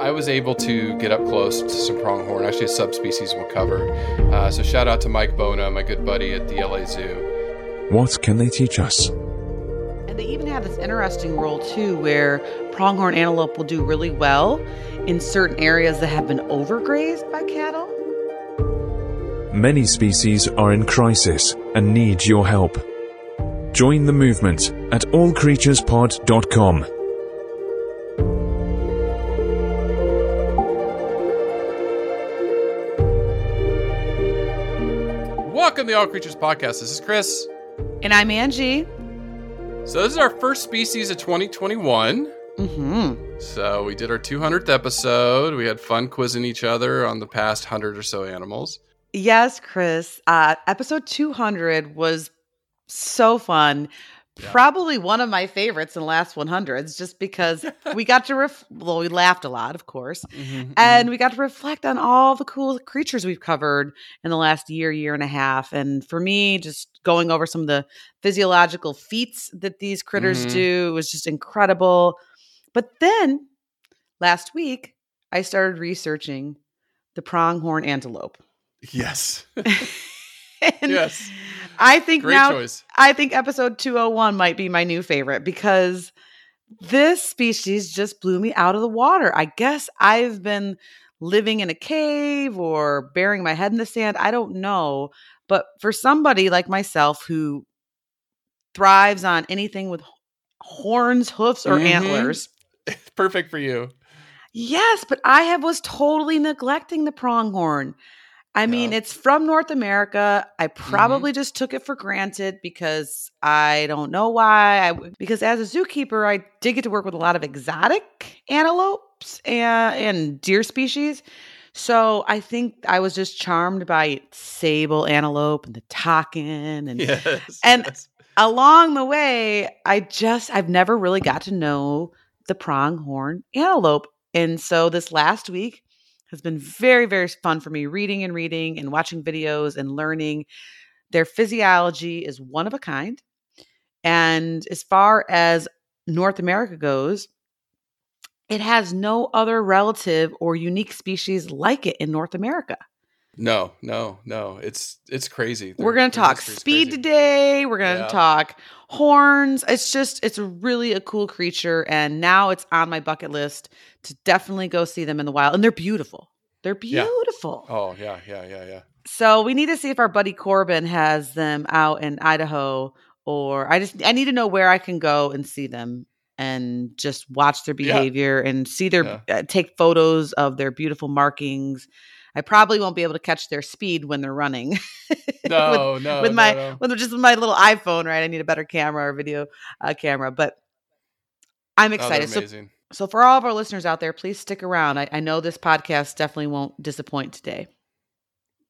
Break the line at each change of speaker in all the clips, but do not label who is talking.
You know, I I was able to get up close to some pronghorn, actually a subspecies we'll cover. Uh, so shout out to Mike Bona, my good buddy at the LA Zoo.
What can they teach us?
And they even have this interesting rule too, where pronghorn antelope will do really well in certain areas that have been overgrazed by cattle.
Many species are in crisis and need your help. Join the movement at allcreaturespod.com.
Welcome to the All Creatures Podcast. This is Chris.
And I'm Angie.
So this is our first species of 2021.
Mm-hmm.
So we did our 200th episode. We had fun quizzing each other on the past 100 or so animals.
Yes, Chris. Uh, episode 200 was so fun. Probably one of my favorites in the last 100s, just because we got to, ref- well, we laughed a lot, of course,
Mm-hmm,
and we got to reflect on all the cool creatures we've covered in the last year, year and a half. And for me, just going over some of the physiological feats that these critters
Mhm.
do was just incredible. But then last week, I started researching the pronghorn antelope.
Yes. Yes.
I think
Great
now
choice.
I think episode 201 might be my new favorite because this species just blew me out of the water. I guess I've been living in a cave or burying my head in the sand. I don't know. But for somebody like myself who thrives on anything with horns, hoofs, or
Mhm.
antlers,
Perfect for you.
Yes, but I have was totally neglecting the pronghorn. I mean,
Yeah.
it's from North America. I
Mm-hmm.
probably just took it for granted because I don't know why. I because as a zookeeper, I did get to work with a lot of exotic antelopes and, and deer species. So I think I was just charmed by sable antelope and the takin and
Yes.
And-
yes.
along the way, I just I've never really got to know the pronghorn antelope. And so this last week has been very, very fun for me reading and reading and watching videos and learning. Their physiology is one of a kind. And as far as North America goes, it has no other relative or unique species like it in North America.
No, no, no. It's it's crazy.
We're going to talk speed
crazy.
today. We're going to
Yeah.
talk horns. It's just, it's really a cool creature. And now it's on my bucket list to definitely go see them in the wild. And they're beautiful. They're
Yeah.
beautiful.
Oh yeah, yeah, yeah, yeah.
So we need to see if our buddy Corbin has them out in Idaho or I just, I need to know where I can go and see them and just watch their
Yeah.
behavior and see their,
Yeah.
uh, take photos of their beautiful markings. I probably won't be able to catch their speed when they're running.
No, no,
with my
no.
with just my little iPhone, right? I need a better camera or video uh, camera, but I'm
No, they're
excited. so, so for all of our listeners out there, please stick around. I, I know this podcast definitely won't disappoint today.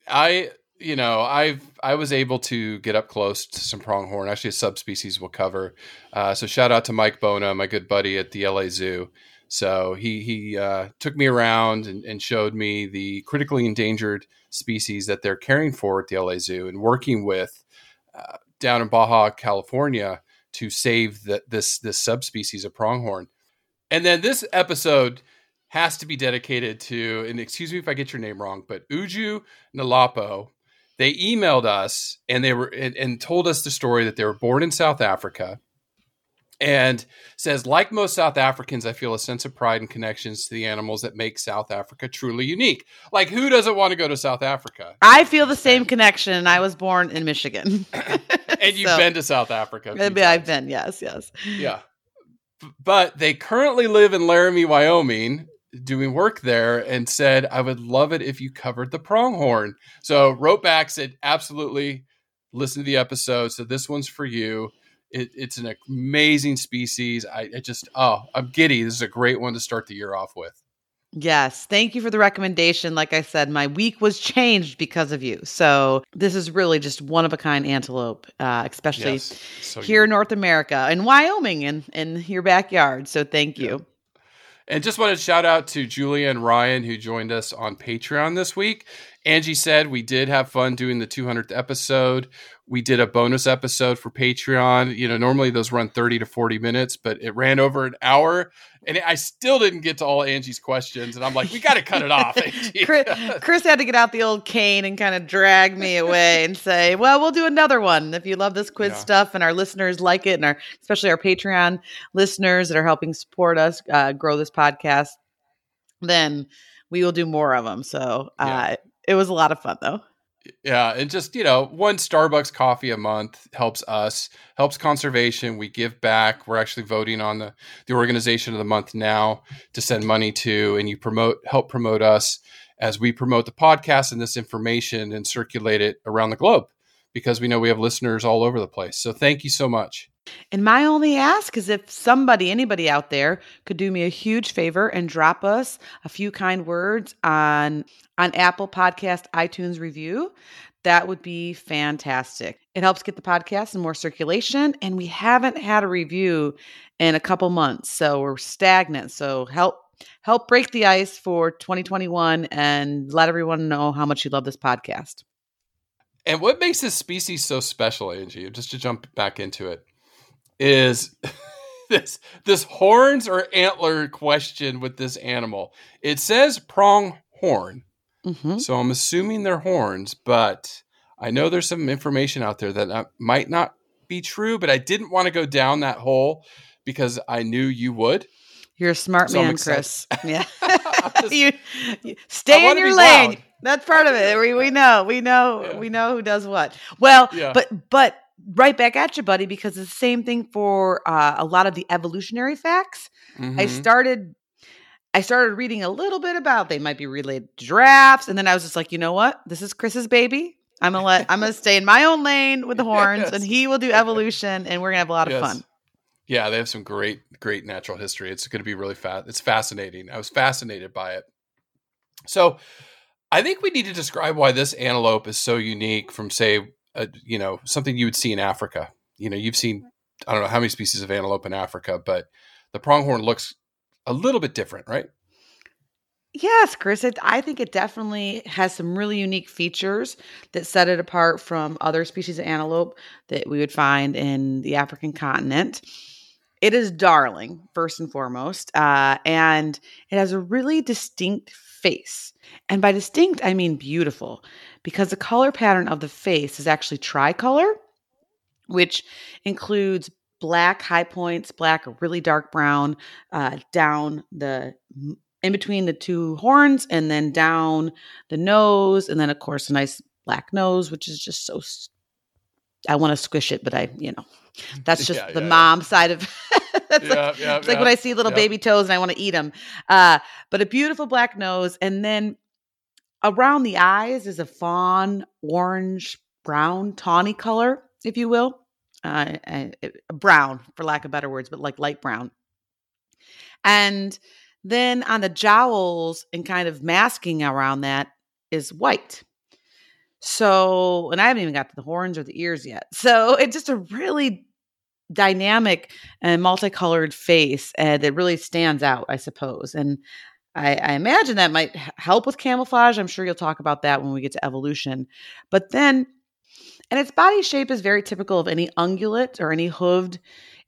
I, you know, I've I was able to get up close to some pronghorn, actually a subspecies we'll cover. Uh, so shout out to Mike Bona, my good buddy at the LA Zoo. So he he uh, took me around and, and showed me the critically endangered species that they're caring for at the LA Zoo and working with uh, down in Baja, California, to save the, this this subspecies of pronghorn. And then this episode has to be dedicated to, and excuse me if I get your name wrong, but Uju Nalapo. They emailed us and they were and, and told us the story that they were born in South Africa and says like most south africans i feel a sense of pride and connections to the animals that make south africa truly unique like who doesn't want to go to south africa
I feel the same connection. I was born in Michigan.
and you've
So-
been to south africa a few
Maybe I've
times.
been, yes, yes.
yeah but they currently live in laramie wyoming doing work there and said i would love it if you covered the pronghorn so wrote back said absolutely listen to the episode so this one's for you it, it's an amazing species I, I just oh i'm giddy this is a great one to start the year off with
Yes. Thank you for the recommendation. Like I said, my week was changed because of you. So this is really just one of a kind antelope, uh, especially
Yes. So
here
you-
in North America and Wyoming and in your backyard. So thank you.
And just wanted to shout out to Julia and Ryan who joined us on Patreon this week. Angie said we did have fun doing the 200th episode. We did a bonus episode for Patreon. You know, normally those run 30 to 40 minutes, but it ran over an hour. And I still didn't get to all Angie's questions. And I'm like, we got to cut it off.
Chris, Chris had to get out the old cane and kind of drag me away and say, "Well, we'll do another one if you love this quiz
Yeah.
stuff and our listeners like it, and our especially our Patreon listeners that are helping support us uh, grow this podcast. Then we will do more of them." So uh,
Yeah.
It was a lot of fun, though.
Yeah, and just you know, one Starbucks coffee a month helps us, helps conservation. We give back. We're actually voting on the the organization of the month now to send money to, and you promote help promote us as we promote the podcast and this information and circulate it around the globe because we know we have listeners all over the place. So thank you so much.
And my only ask is if somebody, anybody out there, could do me a huge favor and drop us a few kind words on on Apple Podcast iTunes review, that would be fantastic. It helps get the podcast in more circulation, and we haven't had a review in a couple months, so we're stagnant. So help help break the ice for 2021 and let everyone know how much you love this podcast.
And what makes this species so special, Angie, just to jump back into it, is this this horns or antler question with this animal. It says prong horn.
hmm
So I'm assuming they're horns, but I know there's some information out there that might not be true, but I didn't want to go down that hole because I knew you would.
You're a smart
So
man. Chris. Yeah.
Just-
you, you stay in your lane.
loud.
That's part of it. We, we know. We know.
Yeah.
We know who does what. Well,
Yeah.
but but right back at you, buddy, because it's the same thing for uh, a lot of the evolutionary facts. I
Mhm.
started I started reading a little bit about they might be related to giraffes, and then I was just like, you know what? This is Chris's baby. I'm gonna let I'm gonna stay in my own lane with the horns,
Yes.
and he will do evolution, and we're gonna have a lot of fun.
Yeah, they have some great, great natural history. It's going to be really fast. It's fascinating. I was fascinated by it. So, I think we need to describe why this antelope is so unique from, say, a, you know, something you would see in Africa. You know, you've seen I don't know how many species of antelope in Africa, but the pronghorn looks a little bit different, right?
Yes, Chris, it, I think it definitely has some really unique features that set it apart from other species of antelope that we would find in the African continent. It is darling, first and foremost, uh, and it has a really distinct face. And by distinct, I mean beautiful, because the color pattern of the face is actually tricolor, which includes black high points, black or really dark brown uh, down the in between the two horns and then down the nose and then of course a nice black nose which is just so I want to squish it but i you know that's just
Yeah,
the
yeah, yeah.
mom side of that's like,
Yeah, yeah,
like when i see little
yeah.
baby toes and i want to eat them uh, but a beautiful black nose and then around the eyes is a fawn orange brown tawny color if you will uh, uh, brown for lack of better words but like light brown and then on the jowls and kind of masking around that is white. So, and I haven't even got to the horns or the ears yet. So it's just a really dynamic and multicolored face uh, that really stands out, I suppose. And I, I imagine that might help with camouflage. I'm sure you'll talk about that when we get to evolution. But then, and its body shape is very typical of any ungulate or any hooved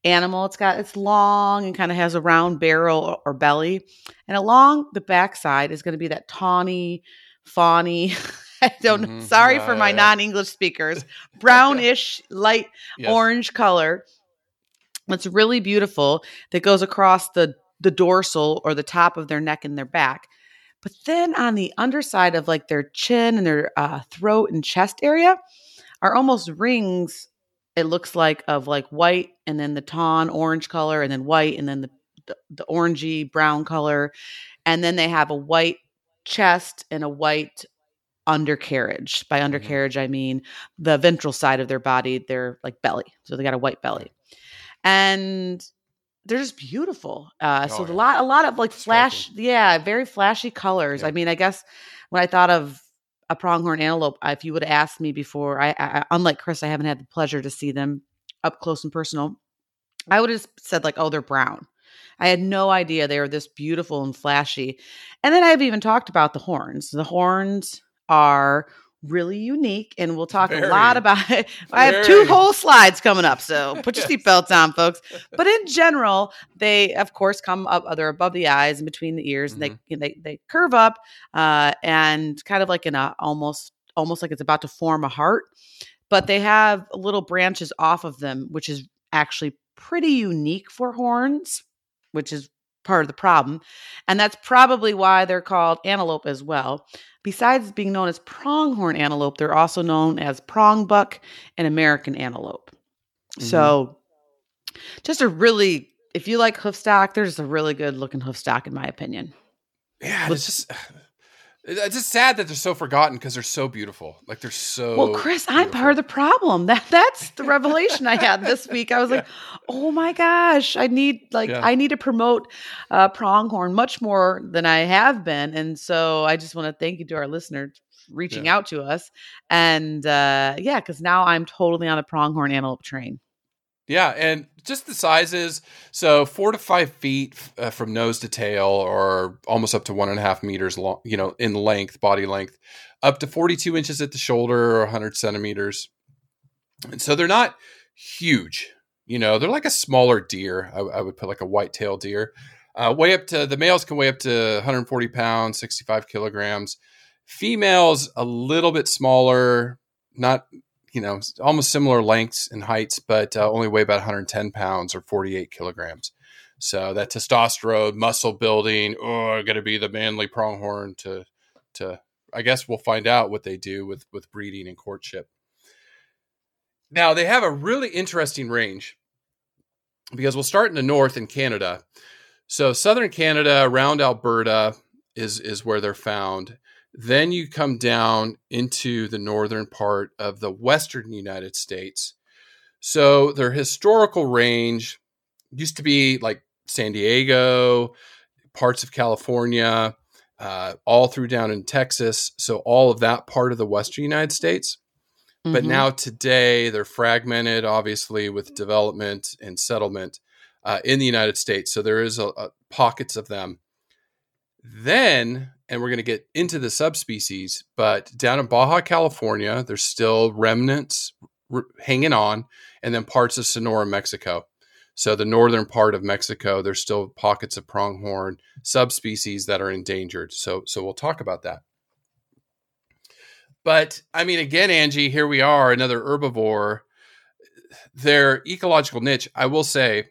animal. It's got it's long and kind of has a round barrel or, or belly, and along the backside is going to be that tawny, fawny. I don't know.
Mhm.
Sorry
Yeah,
for my non-English speakers. Brownish, light
Yes.
orange color. It's really beautiful that goes across the the dorsal or the top of their neck and their back. But then on the underside of like their chin and their uh, throat and chest area are almost rings. It looks like of like white and then the tawn orange color and then white and then the the, the orangey brown color, and then they have a white chest and a white undercarriage. By undercarriage, I mean the ventral side of their body, their like belly. So they got a white belly, and they're just beautiful. Uh, so
Oh,
a lot, a lot of like flash,
Striking.
yeah, very flashy colors.
Yeah.
I mean, I guess when I thought of a pronghorn antelope, if you would have asked me before, I, I, unlike Chris, I haven't had the pleasure to see them up close and personal. I would have said like, oh, they're brown. I had no idea they were this beautiful and flashy. And then I've even talked about the horns. The horns are really unique, and we'll talk a lot about it. I have two whole slides coming up, so put your
Yes.
seatbelts on, folks. But in general, they of course come up. They're above the eyes and between the ears, and they they they curve up uh, and kind of like in a almost almost like it's about to form a heart. But they have little branches off of them, which is actually pretty unique for horns, which is part of the problem. And that's probably why they're called antelope as well. Besides being known as pronghorn antelope, they're also known as prongbuck and American antelope. So mm-hmm. just a really if you like hoof stock, they're just a really good looking hoof stock in my opinion.
Yeah, it's just it's just sad that they're so forgotten because they're so beautiful. Like they're so
Well, Chris, I'm part of the problem. That that's the revelation I had this week. I was like, "Oh my gosh, I need like
Yeah.
I need to promote uh, pronghorn much more than I have been." And so I just want to thank you to our listeners reaching
Yeah.
out to us. And uh, yeah, because now I'm totally on the pronghorn antelope train.
Yeah, and just the sizes. So four to five feet uh, from nose to tail, or almost up to one and a half meters long. You know, in length, body length, up to forty-two inches at the shoulder, or hundred centimeters. And so they're not huge. You know, they're like a smaller deer. I, I would put like a white-tailed deer. Uh, weigh up to the males can weigh up to 140 pounds, 65 kilograms. Females a little bit smaller, not you know, almost similar lengths and heights, but uh, only weigh about 110 pounds or 48 kilograms. So that testosterone, muscle building, oh, going to be the manly pronghorn to, to, I guess we'll find out what they do with with breeding and courtship. Now they have a really interesting range because we'll start in the north in Canada. So southern Canada around Alberta is is where they're found. Then you come down into the northern part of the western United States. So their historical range used to be like San Diego, parts of California, uh, all through down in Texas. So all of that part of the western United States. But
Mhm.
now today they're fragmented, obviously, with development and settlement uh, in the United States. So there is a, a pockets of them. Then, and we're going to get into the subspecies, but down in Baja California, there's still remnants r- hanging on, and then parts of Sonora, Mexico. So the northern part of Mexico, there's still pockets of pronghorn subspecies that are endangered. So, so we'll talk about that. But I mean, again, Angie, here we are, another herbivore. Their ecological niche, I will say,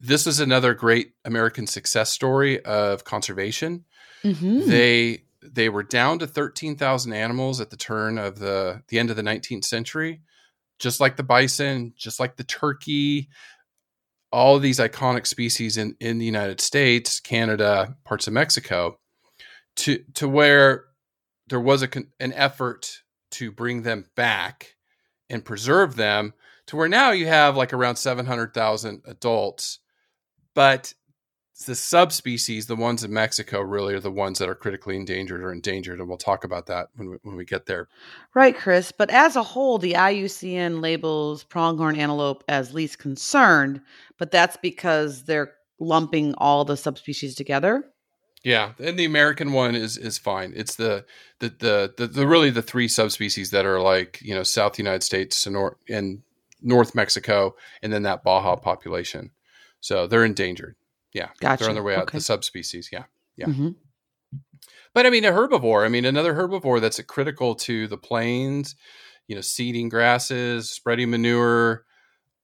this is another great American success story of conservation.
Mhm.
They they were down to thirteen thousand animals at the turn of the the end of the nineteenth century, just like the bison, just like the turkey. All of these iconic species in in the United States, Canada, parts of Mexico, to to where there was a an effort to bring them back and preserve them to where now you have like around 700,000 adults but the subspecies the ones in Mexico really are the ones that are critically endangered or endangered and we'll talk about that when we, when we get there
Right, Chris. But as a whole, the IUCN labels pronghorn antelope as least concerned, but that's because they're lumping all the subspecies together.
yeah and the American one is is fine it's the the the the, the really the three subspecies that are like you know South United States Sonora and North Mexico, and then that Baja population. So they're endangered. Yeah,
Gotcha.
they're on their way out.
Okay.
The subspecies. Yeah, yeah.
Mhm.
But I mean, a herbivore. I mean, another herbivore that's critical to the plains. You know, seeding grasses, spreading manure,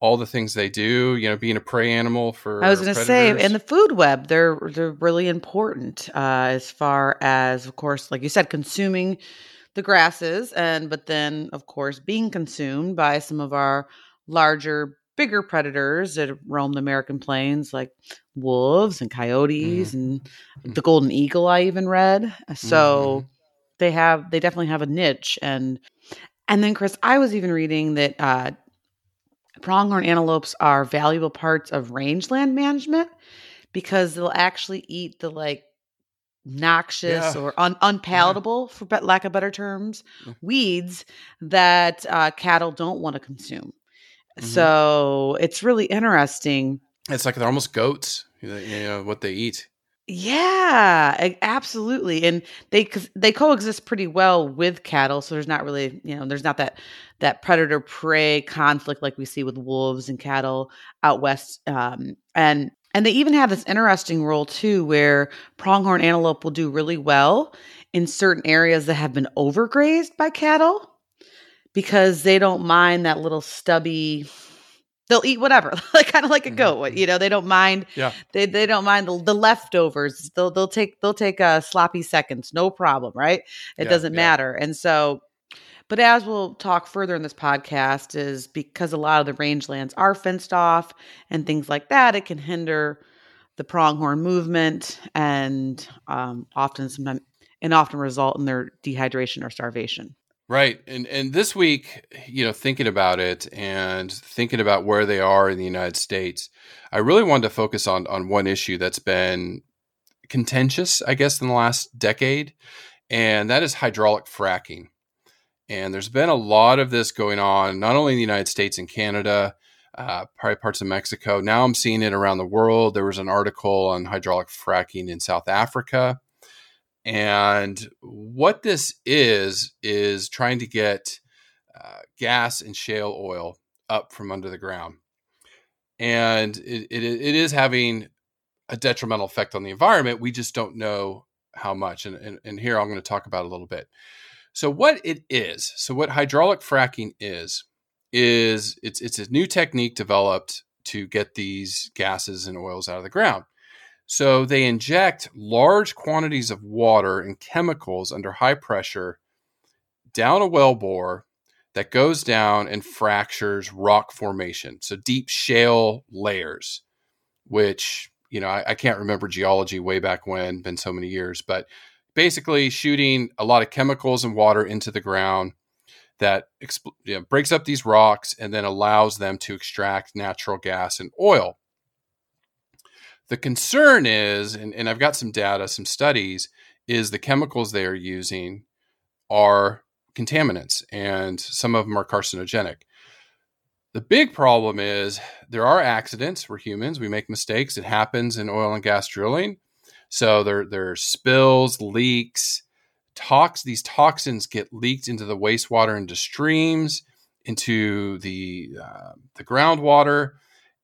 all the things they do. You know, being a prey animal for.
I was going to say, in the food web, they're they're really important uh, as far as, of course, like you said, consuming the grasses, and but then, of course, being consumed by some of our larger, bigger predators that roam the American plains, like wolves and coyotes and the golden eagle. I even read so. They have they definitely have a niche and and then Chris, I was even reading that uh, pronghorn antelopes are valuable parts of rangeland management because they'll actually eat the like noxious
Yeah.
or un- unpalatable, for bet lack of better terms,
Yeah.
weeds that uh, cattle don't want to consume.
Mhm.
So it's really interesting.
It's like they're almost goats. You know, what they eat.
Yeah, absolutely, and they they coexist pretty well with cattle. So there's not really, you know, there's not that that predator prey conflict like we see with wolves and cattle out west. Um, and and they even have this interesting role too, where pronghorn antelope will do really well in certain areas that have been overgrazed by cattle because they don't mind that little stubby. They'll eat whatever, like kind of like a
Mhm,
goat. You know, they don't mind
Yeah.
they they don't mind the, the leftovers. They'll they'll take they'll take uh, sloppy seconds, no problem, right? It
Yeah,
doesn't
yeah.
matter. And so, but as we'll talk further in this podcast, is because a lot of the rangelands are fenced off and things like that, it can hinder the pronghorn movement and um, often sometimes and often result in their dehydration or starvation.
Right. And and this week, you know, thinking about it and thinking about where they are in the United States, I really wanted to focus on on one issue that's been contentious, I guess, in the last decade, and that is hydraulic fracking. And there's been a lot of this going on, not only in the United States and Canada, uh, probably parts of Mexico. Now I'm seeing it around the world. There was an article on hydraulic fracking in South Africa. And what this is, is trying to get uh, gas and shale oil up from under the ground. And it, it, it is having a detrimental effect on the environment. We just don't know how much. And, and, and here I'm going to talk about a little bit. So, what it is, so what hydraulic fracking is, is it's, it's a new technique developed to get these gases and oils out of the ground. So they inject large quantities of water and chemicals under high pressure down a well bore that goes down and fractures rock formation. So deep shale layers, which, you know, I, I can't remember geology way back when, been so many years, but basically shooting a lot of chemicals and water into the ground that you know, breaks up these rocks and then allows them to extract natural gas and oil. The concern is, and, and I've got some data, some studies, is the chemicals they are using are contaminants and some of them are carcinogenic. The big problem is there are accidents. We're humans, we make mistakes. It happens in oil and gas drilling. So there, there are spills, leaks, tox. These toxins get leaked into the wastewater, into streams, into the uh, the groundwater,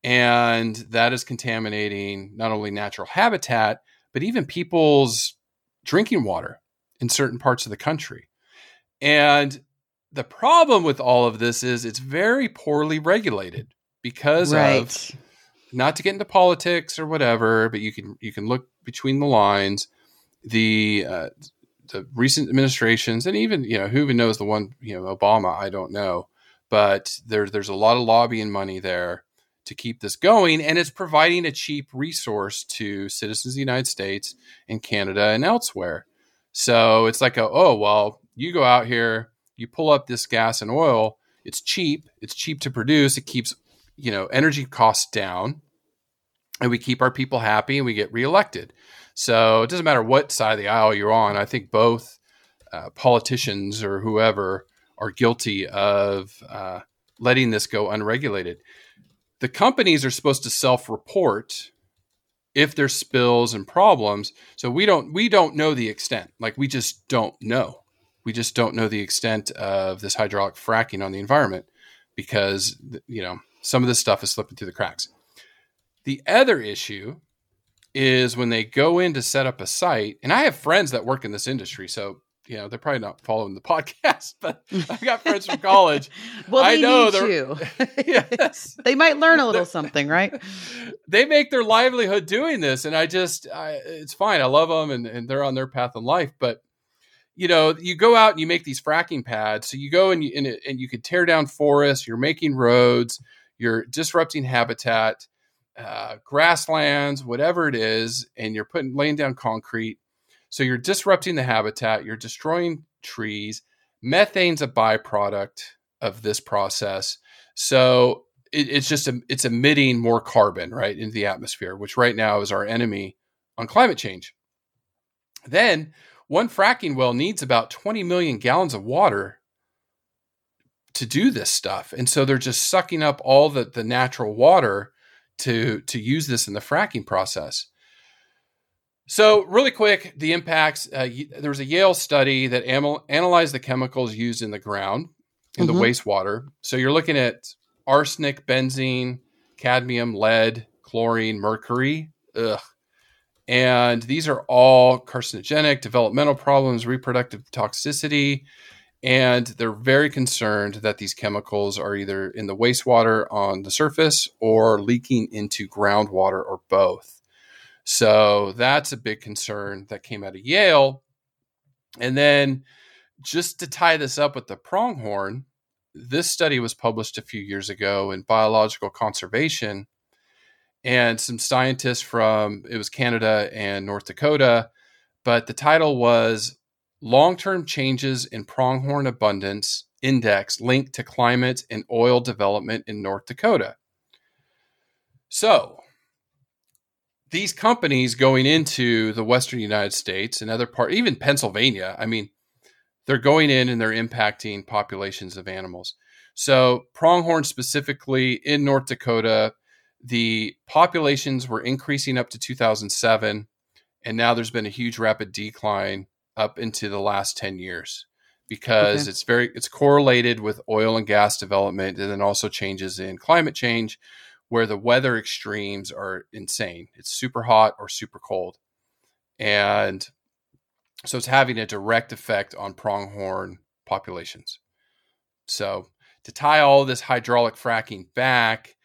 and that is contaminating not only natural habitat but even people's drinking water in certain parts of the country. And the problem with all of this is it's very poorly regulated because of not to get into politics or whatever, but you can you can look between the lines. The uh, the recent administrations and even you know who even knows the one you know Obama I don't know, but there's there's a lot of lobbying money there to keep this going, and it's providing a cheap resource to citizens of the United States and Canada and elsewhere. So it's like a oh well you go out here you pull up this gas and oil. It's cheap. It's cheap to produce. It keeps you know energy costs down and we keep our people happy and we get reelected. So it doesn't matter what side of the aisle you're on. I think both uh, politicians or whoever are guilty of uh, letting this go unregulated the companies are supposed to self-report if there's spills and problems. So we don't we don't know the extent. Like we just don't know. We just don't know the extent of this hydraulic fracking on the environment because you know some of this stuff is slipping through the cracks. The other issue is when they go in to set up a site, and I have friends that work in this industry, so you know they're probably not following the podcast, but I've got friends from college.
well,
I
they
know
need
they're-
you.
yes,
they might learn a little something, right?
they make their livelihood doing this, and I just I, it's fine. I love them, and, and they're on their path in life, but. You know, you go out and you make these fracking pads. So you go and you and, it, and you could tear down forests. You're making roads. You're disrupting habitat uh, grasslands, whatever it is, and you're putting laying down concrete. So you're disrupting the habitat, you're destroying trees. Methane's a byproduct of this process. So it, it's just a, it's emitting more carbon right into the atmosphere, which right now is our enemy on climate change. Then one fracking well needs about 20 million gallons of water to do this stuff. And so they're just sucking up all the, the natural water to to use this in the fracking process. So, really quick, the impacts. Uh, there was a Yale study that am- analyzed the chemicals used in the ground, in
Mhm.
the wastewater. So, you're looking at arsenic, benzene, cadmium, lead, chlorine, mercury. Ugh. And these are all carcinogenic, developmental problems, reproductive toxicity. And they're very concerned that these chemicals are either in the wastewater on the surface or leaking into groundwater or both. So that's a big concern that came out of Yale. And then just to tie this up with the pronghorn, this study was published a few years ago in Biological Conservation. And some scientists from it was Canada and North Dakota, but the title was Long Term Changes in Pronghorn Abundance Index Linked to Climate and Oil Development in North Dakota. So, these companies going into the western United States and other part, even Pennsylvania, I mean, they're going in and they're impacting populations of animals. So, pronghorn specifically in North Dakota, the populations were increasing up to 2007, and now there's been a huge rapid decline up into the last 10 years because
Okay.
it's very it's correlated with oil and gas development and then also changes in climate change where the weather extremes are insane. It's super hot or super cold. And so it's having a direct effect on pronghorn populations. So to tie all this hydraulic fracking back,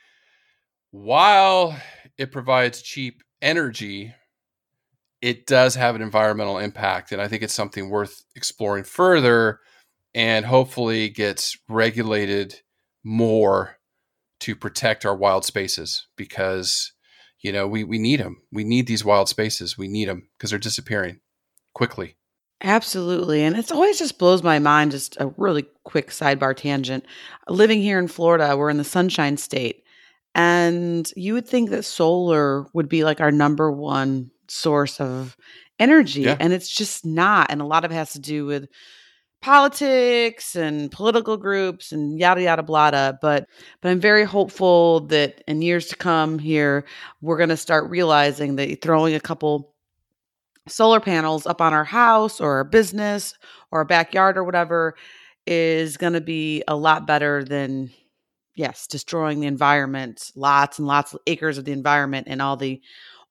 while it provides cheap energy, it does have an environmental impact. And I think it's something worth exploring further and hopefully gets regulated more to protect our wild spaces because you know we, we need them we need these wild spaces we need them because they're disappearing quickly
Absolutely. And it's always just blows my mind. Just a really quick sidebar tangent. Living here in Florida, we're in the Sunshine State. And you would think that solar would be like our number one source of energy.
Yeah.
And it's just not. And a lot of it has to do with politics and political groups and yada yada blada. But but I'm very hopeful that in years to come here, we're gonna start realizing that throwing a couple solar panels up on our house or our business or our backyard or whatever is going to be a lot better than yes destroying the environment lots and lots of acres of the environment and all the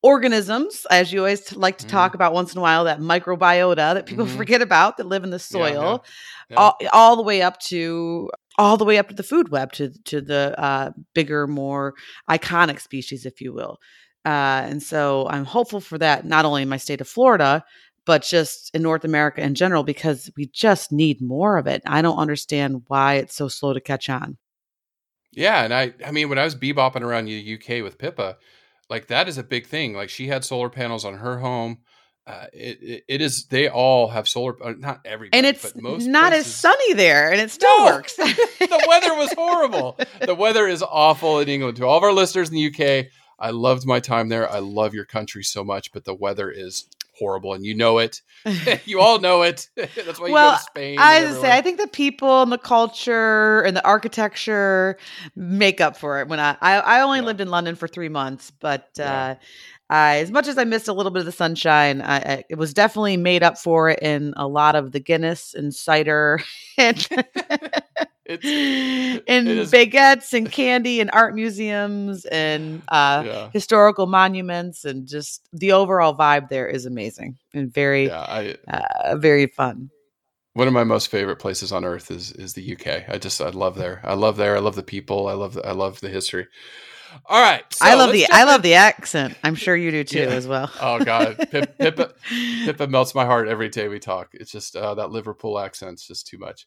organisms as you always like to
Mhm.
talk about once in a while that microbiota that people
Mhm.
forget about that live in the
Yeah, yeah,
soil
yeah.
All, all the way up to all the way up to the food web to to the uh, bigger more iconic species if you will uh, and so I'm hopeful for that, not only in my state of Florida, but just in North America in general, because we just need more of it. I don't understand why it's so slow to catch on.
Yeah, and I I mean when I was bebopping around the UK with Pippa, like that is a big thing. Like she had solar panels on her home. Uh, it, it it is they all have solar uh, not every
And it's
but most
not as sunny there, and it still
No!
works.
the weather was horrible. The weather is awful in England. To all of our listeners in the UK, I loved my time there. I love your country so much, but the weather is horrible and you know it. you all know it. That's why you go to Spain.
I was say. I think the people and the culture and the architecture make up for it. When I, I, I only
Yeah.
lived in London for three months, but
Yeah.
uh, I, as much as I missed a little bit of the sunshine, I, I, it was definitely made up for it in a lot of the Guinness and cider. And
It's
and
it
baguettes and candy and art museums and uh,
Yeah.
historical monuments and just the overall vibe there is amazing and very
yeah, I
uh, very fun.
one of my most favorite places on earth is is the UK. I just I love there. I love there. I love the people. I love the, I love the history. All right, so
I love the I
in-
love the accent. I'm sure you do too
Yeah.
as well.
Oh God, Pip, Pippa, Pippa melts my heart every day we talk. It's just uh, that Liverpool accent's just too much.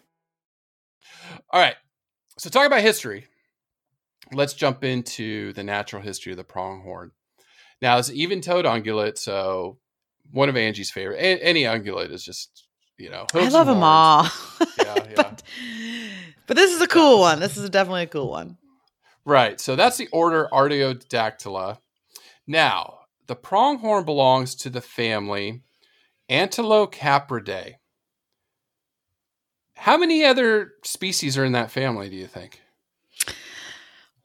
All right, so talk about history. Let's jump into the natural history of the pronghorn. Now, it's even-toed ungulate, so one of Angie's favorite. a- Any ungulate is just you know.
I love them all.
Yeah, yeah.
but, but this is a cool one. This is definitely a cool one.
Right. So that's the order Artiodactyla. Now, the pronghorn belongs to the family Antilocapridae. How many other species are in that family, do you think?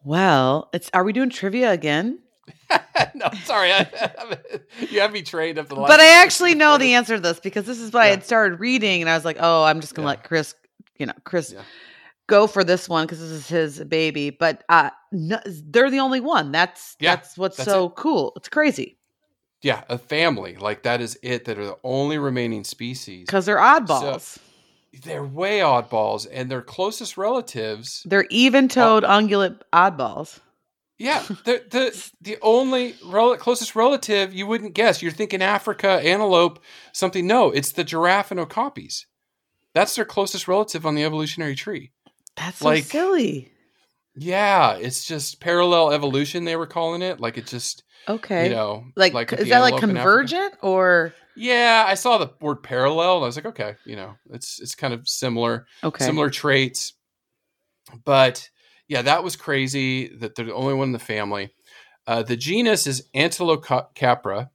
Well, it's are we doing trivia again?
no, sorry. I, you have me trained up the last
But I actually know the answer to this because this is what I had started reading, and I was like, "Oh, I'm just gonna
Yeah.
let Chris, you know, Chris
Yeah.
go for this one because this is his baby." But uh, no, they're the only one. That's
Yeah,
that's what's
that's
so cool. It's crazy
Yeah, a family. Like that is it that are the only remaining species.
because they're oddballs.
They're way oddballs and their closest relatives
they're even-toed ungulate oddballs.
Yeah, the the the only rel- closest relative you wouldn't guess. You're thinking Africa, antelope, something. No, it's the giraffe and okapis. That's their closest relative on the evolutionary tree.
That's so
Like-
silly.
Yeah, it's just parallel evolution. They were calling it. Like it just,
Okay,
you know,
like,
with
is that like
antelope in Africa.
convergent or
Yeah, I saw the word parallel, and I was like, okay, you know, it's it's kind of similar.
okay?
similar traits. But yeah, that was crazy that they're the only one in the family. Uh, the genus is Antilocapra,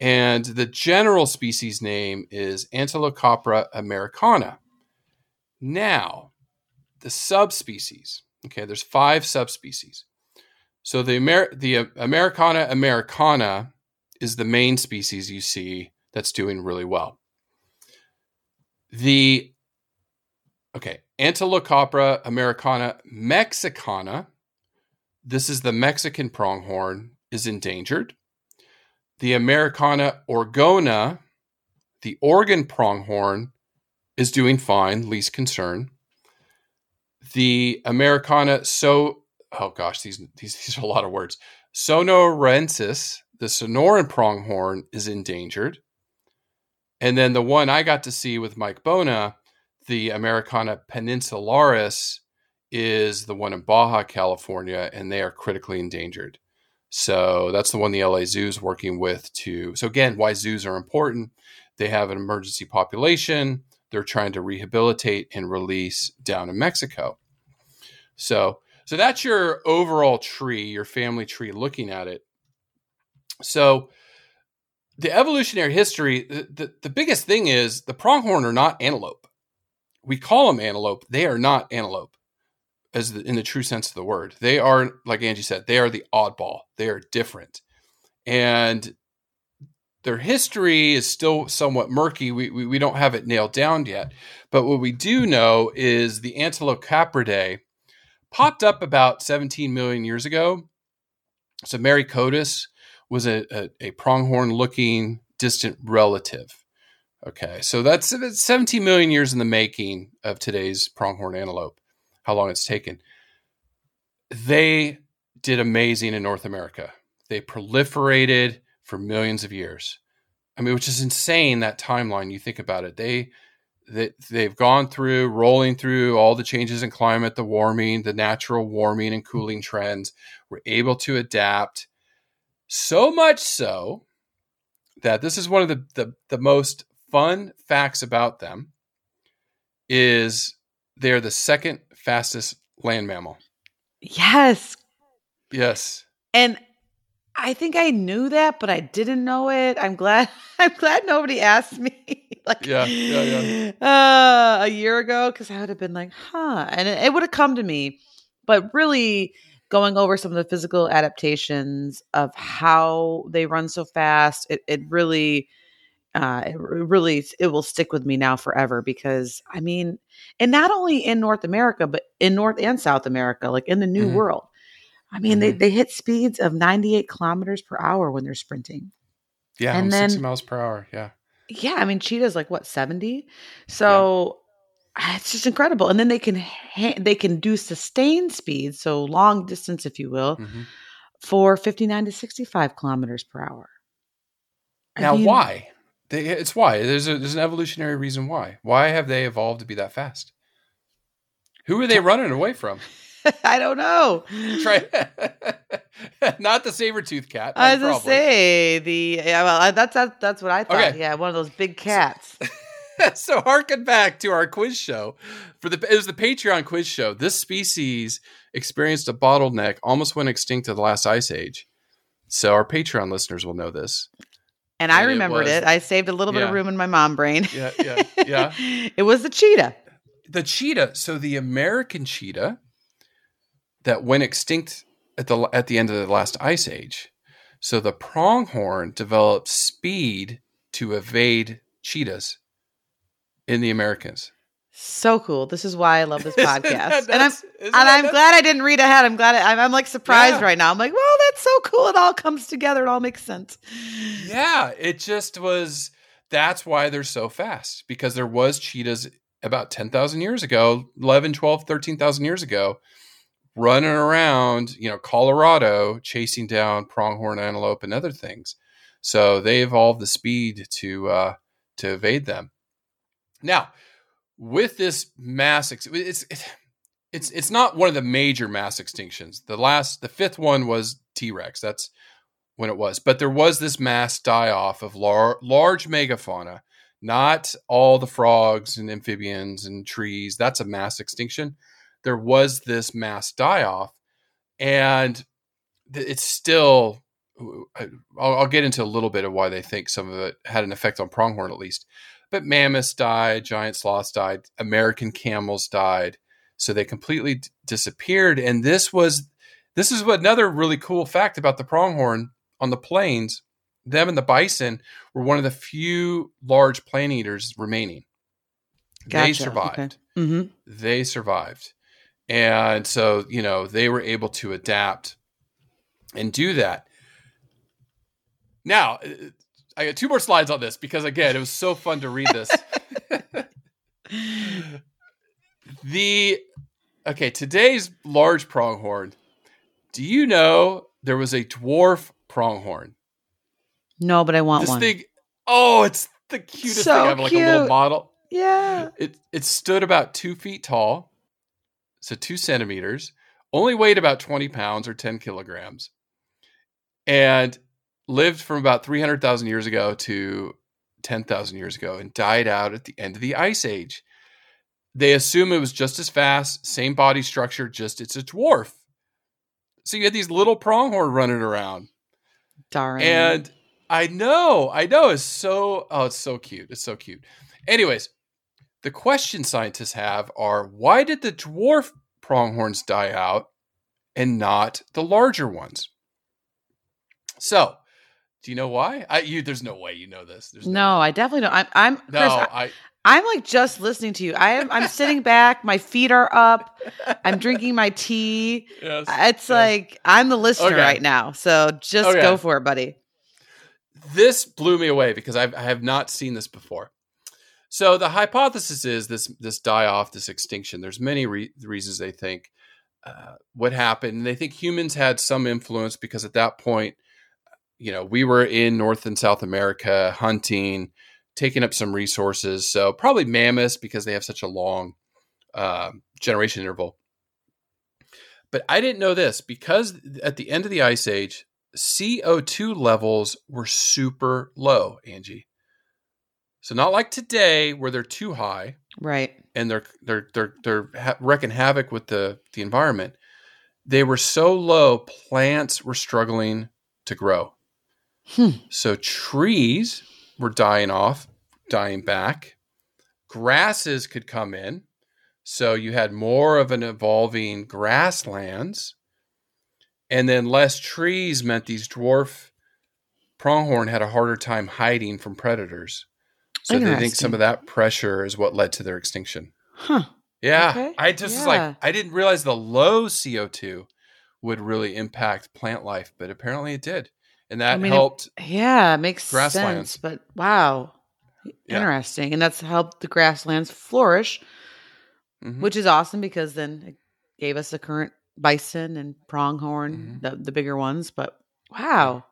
and the general species name is Antilocapra americana. Now, the subspecies. Okay, there's five subspecies. So the Amer- the uh, Americana americana is the main species you see that's doing really well. The Okay, Antilocapra americana mexicana. This is the Mexican pronghorn is endangered. The Americana oregona, the Oregon pronghorn, is doing fine, least concern. The Americana so oh gosh, these these, these are a lot of words. Sonorensis, the Sonoran pronghorn, is endangered. And then the one I got to see with Mike Bona, the Americana peninsularis is the one in Baja, California, and they are critically endangered. So that's the one the LA Zoo is working with to. So again, why zoos are important. They have an emergency population. They're trying to rehabilitate and release down in Mexico. So, so that's your overall tree, your family tree. Looking at it, so the evolutionary history. The, the, the biggest thing is the pronghorn are not antelope we call them antelope. They are not antelope. as the, in the true sense of the word. They are, like Angie said, they are the oddball. They are different, and their history is still somewhat murky. We, we, we don't have it nailed down yet. But what we do know is the Antilocapridae popped up about 17 million years ago. So Merycodus was a, a, a pronghorn looking distant relative. Okay, so that's, that's 17 million years in the making of today's pronghorn antelope, how long it's taken. They did amazing in North America. They proliferated for millions of years. I mean, which is insane that timeline. You think about it. They they they've gone through rolling through all the changes in climate, the warming, the natural warming and cooling trends. We're able to adapt so much so that this is one of the, the, the most fun facts about them is they're the second fastest land mammal.
Yes.
Yes.
And I think I knew that, but I didn't know it. I'm glad. I'm glad nobody asked me like
yeah, yeah, yeah.
Uh, a year ago because I would have been like, huh, and it, it would have come to me. But really, going over some of the physical adaptations of how they run so fast, it it really, uh, it really it will stick with me now forever because I mean, and not only in North America, but in North and South America, like in the New
Mhm.
World. I mean,
Mhm.
they, they hit speeds of 98 kilometers per hour when they're sprinting.
Yeah,
And then-
60 miles per hour. Yeah.
Yeah, I mean, cheetah's like what 70. So it's just incredible. And then they can ha- they can do sustained speed, so long distance, if you will,
Mhm.
for 59 to 65 kilometers per hour. I
Now,
mean,
why? They, it's why. There's a, there's an evolutionary reason why. Why have they evolved to be that fast? Who are they running away from?
I don't know.
Try not the saber tooth cat.
I was gonna say the yeah, well, that's that's that's what I thought.
Okay.
Yeah, one of those big cats.
so harken back to our quiz show for the it was the Patreon quiz show. This species experienced a bottleneck, almost went extinct at the last ice age. So our Patreon listeners will know this.
And I
And it
remembered
was-
it. I saved a little bit of room in my mom brain.
Yeah, yeah, yeah.
it was the cheetah.
the cheetah. So the American cheetah that went extinct at the at the end of the last ice age. So the pronghorn developed speed to evade cheetahs in the Americans.
So cool. This is why I love this podcast. and I'm and I'm glad I didn't read ahead. I'm glad I, I'm, I'm like surprised
Yeah.
right now. I'm like, well, that's so cool. It all comes together. It all makes sense.
Yeah, it just was. That's why they're so fast because there was cheetahs about 10,000 years ago, 11, 12, 13,000 years ago, running around, you know, Colorado chasing down pronghorn antelope and other things. So they evolved the speed to uh, to evade them. Now, with this mass, ex- it's it's it's not one of the major mass extinctions. The last, the fifth one was T Rex. That's when it was. But there was this mass die off of lar- large megafauna, not all the frogs and amphibians and trees. That's a mass extinction. There was this mass die off, and th- it's still. Uh, I'll, I'll get into a little bit of why they think some of it had an effect on pronghorn, at least. But mammoths died, giant sloths died, American camels died, so they completely d- disappeared. And this was this is what another really cool fact about the pronghorn on the plains. Them and the bison were one of the few large plant eaters remaining. They
Gotcha.
survived.
Mm-hmm.
They survived. And so, you know, they were able to adapt and do that. Now, uh, I got two more slides on this because, again, it was so fun to read this. the okay, today's large pronghorn. Do you know there was a dwarf pronghorn?
No, but I want
this
one.
thing, oh, it's the cutest
So
thing. I have like a little model.
yeah.
It it stood about two feet tall, so two centimeters. Only weighed about twenty pounds or ten kilograms, and lived from about three hundred thousand years ago to ten thousand years ago, and died out at the end of the ice age. They assume it was just as fast, same body structure, just it's a dwarf. So you had these little pronghorn running around.
Darn.
And I know, I know, it's so oh, it's so cute. It's so cute. Anyways, the question scientists have are why did the dwarf pronghorns die out and not the larger ones. So, do you know why? I you there's no way you know this. There's
no, I definitely don't. I'm I'm
no,
Chris, I,
I
I'm like just listening to you. I am I'm sitting back, my feet are up, I'm drinking my tea.
yes,
It's
yes.
like I'm the listener
Okay.
right now. So just
Okay.
go for it, buddy.
this blew me away because I've, I have not seen this before. So the hypothesis is this this die off, this extinction. There's many re- reasons they think uh, what happened. And they think humans had some influence because at that point, you know, we were in North and South America hunting, taking up some resources. So probably mammoths because they have such a long uh, generation interval. But I didn't know this because at the end of the ice age, CO2 levels were super low, Angie. So not like today where they're too high
Right.
and they're they're they're they're ha- wrecking havoc with the the environment. They were so low, plants were struggling to grow.
Hmm.
So trees were dying off, dying back. Grasses could come in. So you had more of an evolving grasslands. And then less trees meant these dwarf pronghorn had a harder time hiding from predators. So they think some of that pressure is what led to their extinction.
Huh.
Yeah.
Okay.
I just was
Yeah.
like, I didn't realize the low CO2 would really impact plant life, but apparently it did. And that
I mean, it-
helped.
Yeah, it makes
Grasslands.
sense. But wow.
Yeah.
Interesting. And that's helped the grasslands flourish,
Mhm.
which is awesome because then it gave us the current bison and pronghorn,
Mhm.
the, the bigger ones. But wow.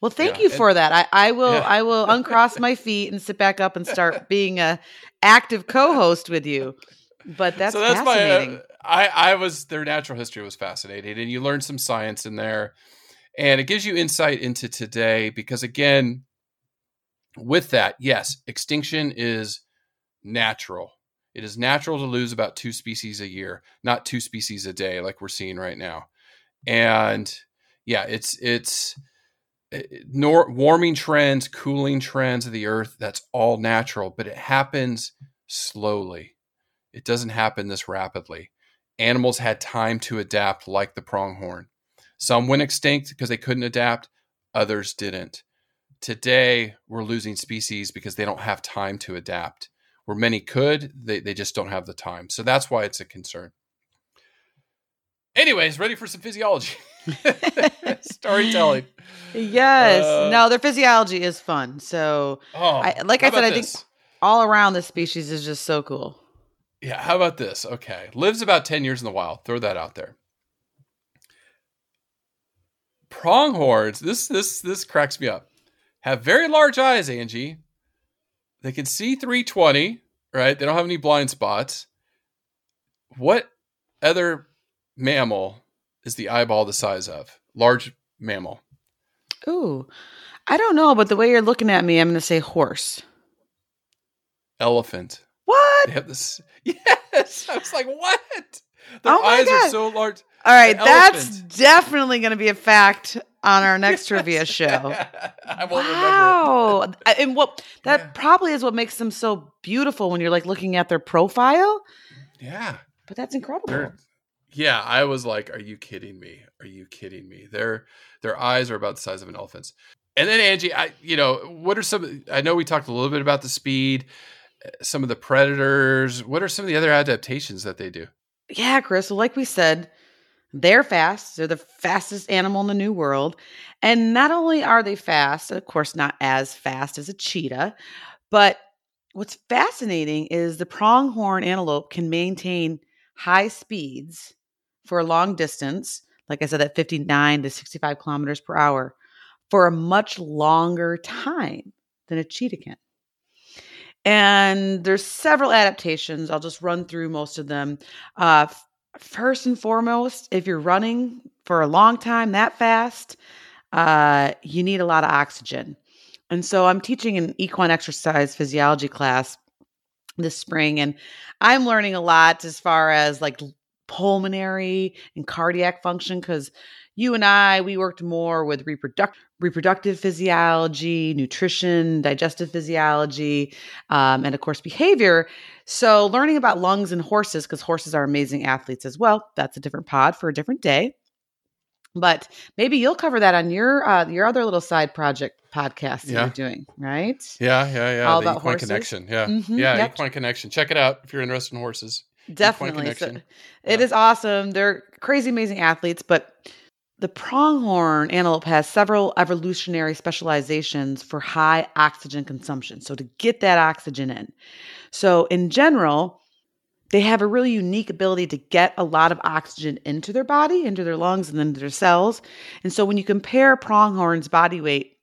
Well, thank
Yeah,
you
and-
for that. I, I will
Yeah.
I will uncross my feet and sit back up and start being a active co-host with you. But that's,
so that's
fascinating.
my. Uh, I I was their natural history was fascinating, and you learned some science in there, and it gives you insight into today because again, with that, yes, extinction is natural. It is natural to lose about two species a year, not two species a day like we're seeing right now. And yeah, it's it's uh, nor warming trends, cooling trends of the earth, that's all natural, but it happens slowly. It doesn't happen this rapidly. Animals had time to adapt like the pronghorn. Some went extinct because they couldn't adapt, others didn't. Today, we're losing species because they don't have time to adapt. Where many could, they, they just don't have the time. So that's why it's a concern. Anyways, ready for some physiology. Storytelling.
Yes.
Uh,
no, their physiology is fun. So
Oh,
I, like I said, I think all around this species is just so cool.
Yeah, how about this? Okay. Lives about 10 years in the wild. Throw that out there. Pronghorns, this this this cracks me up. Have very large eyes, Angie. They can see 320, right? They don't have any blind spots. What other mammal is the eyeball the size of? Large mammal.
Ooh, I don't know, but the way you're looking at me, I'm going to say horse.
Elephant.
What?
They have this. Yes. I was like, what? Their
Oh
eyes
God.
are so large.
All right, that's
elephant.
definitely going to be a fact on our next trivia show.
I won't remember.
Wow. I- And what that
Yeah.
probably is what makes them so beautiful when you're like looking at their profile.
Yeah.
But that's incredible.
They're, yeah, I was like, "Are you kidding me? Are you kidding me?" Their their eyes are about the size of an elephant's. And then Angie, I you know, what are some? I know we talked a little bit about the speed, uh, some of the predators. What are some of the other adaptations that they do?
Yeah, Chris. Like we said, they're fast. They're the fastest animal in the new world. And not only are they fast, of course, not as fast as a cheetah, but what's fascinating is the pronghorn antelope can maintain high speeds for a long distance, like I said, at 59 to 65 kilometers per hour, for a much longer time than a cheetah can. And there's several adaptations. I'll just run through most of them. Uh, first and foremost, if you're running for a long time that fast, uh, you need a lot of oxygen. And so I'm teaching an equine exercise physiology class this spring, and I'm learning a lot as far as like pulmonary and cardiac function because you and I, we worked more with reproduct- reproductive physiology, nutrition, digestive physiology, um, and of course, behavior. So, learning about lungs and horses, because horses are amazing athletes as well, that's a different pod for a different day. But maybe you'll cover that on your uh, your other little side project podcast that
Yeah.
you're doing, right?
Yeah, yeah, yeah.
All
the
about
Equine
horses?
Connection. Yeah,
Mhm,
yeah.
yep.
Equine Connection. Check it out if you're interested in horses.
Definitely. So,
Connection.
it
Yeah.
is awesome. They're crazy, amazing athletes, but the pronghorn antelope has several evolutionary specializations for high oxygen consumption. So, to get that oxygen in. So, in general, they have a really unique ability to get a lot of oxygen into their body, into their lungs, and into their cells. And so, when you compare pronghorn's body weight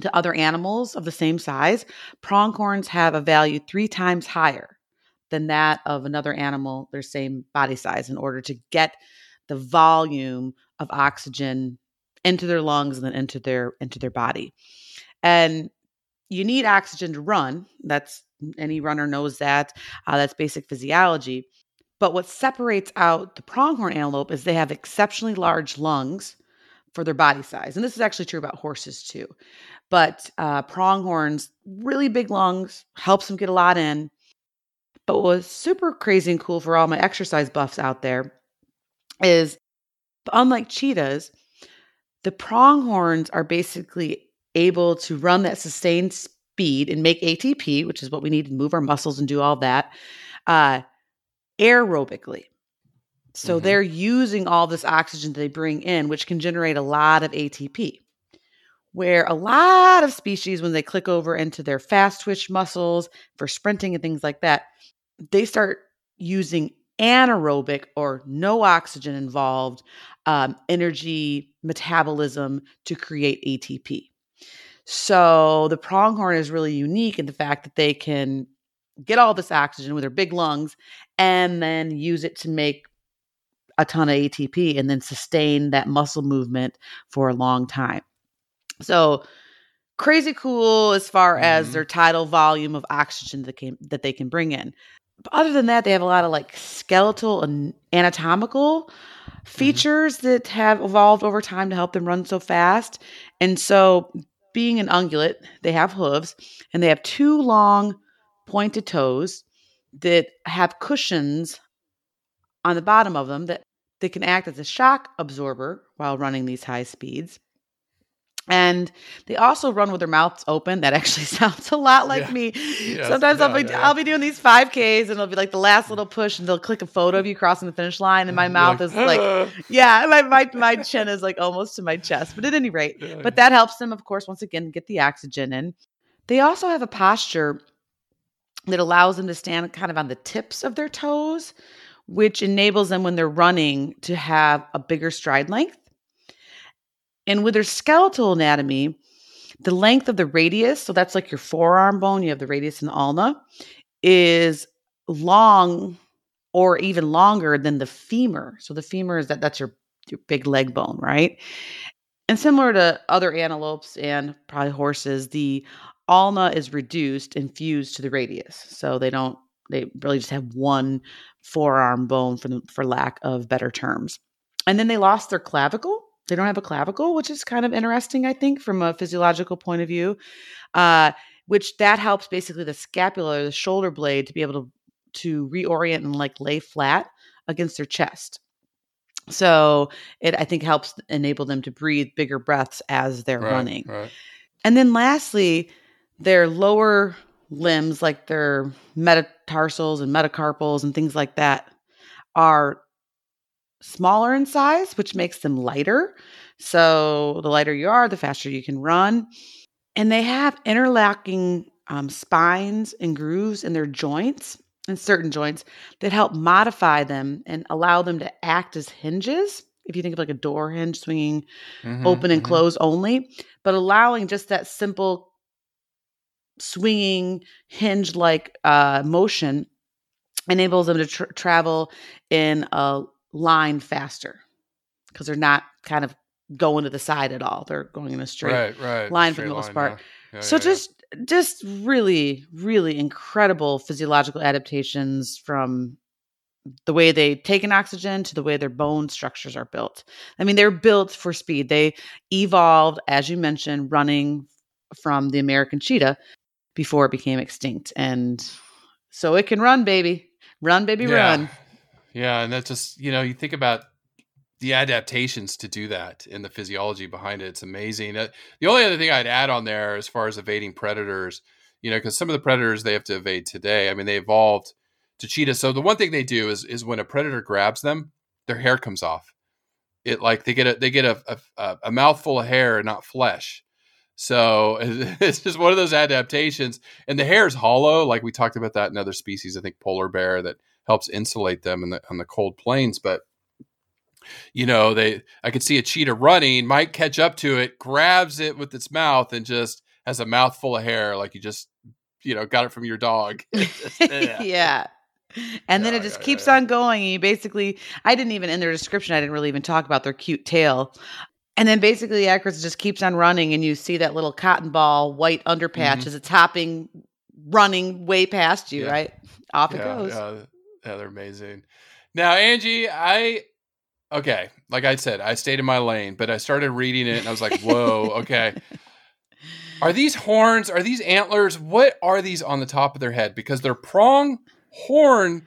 to other animals of the same size, pronghorns have a value three times higher than that of another animal their same body size in order to get the volume of oxygen into their lungs and then into their into their body. And you need oxygen to run. That's any runner knows that uh, that's basic physiology. But what separates out the pronghorn antelope is they have exceptionally large lungs for their body size. And this is actually true about horses too. But uh, pronghorns really big lungs helps them get a lot in. But what was super crazy and cool for all my exercise buffs out there is unlike cheetahs, the pronghorns are basically able to run that sustained speed and make ATP, which is what we need to move our muscles and do all that, uh, aerobically. So
Mhm.
they're using all this oxygen they bring in, which can generate a lot of ATP. Where a lot of species, when they click over into their fast twitch muscles for sprinting and things like that, they start using anaerobic or no oxygen involved um, energy metabolism to create ATP. So the pronghorn is really unique in the fact that they can get all this oxygen with their big lungs and then use it to make a ton of ATP and then sustain that muscle movement for a long time. So crazy cool as far as
Mhm.
their tidal volume of oxygen that can that they can bring in. But other than that, they have a lot of like skeletal and anatomical features mm-hmm. that have evolved over time to help them run so fast. And so, being an ungulate, they have hooves and they have two long pointed toes that have cushions on the bottom of them that they can act as a shock absorber while running these high speeds. And they also run with their mouths open. That actually sounds a lot like
Yeah.
me.
Yes,
Sometimes I'll be. I'll be doing these 5Ks and it'll be like the last little push and they'll click a photo of you crossing the finish line and my
You're
mouth is like
"Ah."
yeah, my, my my chin is like almost to my chest. But at any rate,
Yeah.
but that helps them, of course, once again, get the oxygen in. They also have a posture that allows them to stand kind of on the tips of their toes, which enables them when they're running to have a bigger stride length. And with their skeletal anatomy, the length of the radius, so that's like your forearm bone, you have the radius and the ulna, is long or even longer than the femur. So the femur is that that's your your big leg bone, right? And similar to other antelopes and probably horses, the ulna is reduced and fused to the radius. So they don't they really just have one forearm bone for the, for lack of better terms. And then they lost their clavicle. They don't have a clavicle, which is kind of interesting, I think, from a physiological point of view. Uh, which that helps basically the scapula, or the shoulder blade, to be able to to reorient and like lay flat against their chest. So it I think helps enable them to breathe bigger breaths as they're
Right,
running.
Right.
And then lastly, their lower limbs, like their metatarsals and metacarpals and things like that, are smaller in size, which makes them lighter. So the lighter you are, the faster you can run. And they have interlocking um, spines and grooves in their joints and certain joints that help modify them and allow them to act as hinges. If you think of like a door hinge swinging
Mhm,
open and
mhm.
close only, but allowing just that simple swinging hinge like uh, motion enables them to tr- travel in a line faster because they're not kind of going to the side at all. They're going in a straight
right, right.
line for the most
line,
part.
yeah. Yeah,
so
yeah,
just just really really incredible physiological adaptations from the way they take in oxygen to the way their bone structures are built. I mean, they're built for speed. They evolved, as you mentioned, running from the American cheetah before it became extinct. And so it can run, baby. Run, baby, run.
Yeah. And that's just, you know, you think about the adaptations to do that and the physiology behind it. It's amazing. Uh, the only other thing I'd add on there as far as evading predators, you know, because some of the predators they have to evade today, I mean, they evolved to cheetahs. So the one thing they do is is when a predator grabs them, their hair comes off. It like they get a they get a a, a mouthful of hair and not flesh. So it's just one of those adaptations. And the hair is hollow, like we talked about that in other species. I think polar bear that helps insulate them in the on the cold plains. But you know, they I could see a cheetah running, might catch up to it, grabs it with its mouth, and just has a mouthful of hair, like you just you know got it from your dog.
yeah. yeah. And then it just yeah, keeps yeah, on going. And you basically, I didn't even in their description, I didn't really even talk about their cute tail. And then basically, Akers just keeps on running, and you see that little cotton ball white underpatch mm-hmm. as it's hopping, running way past you, right? Off it goes.
Yeah, yeah, they're amazing. Now, Angie, I okay, like I said, I stayed in my lane, but I started reading it and I was like, whoa, okay. Are these horns? Are these antlers? What are these on the top of their head? Because they're prong horn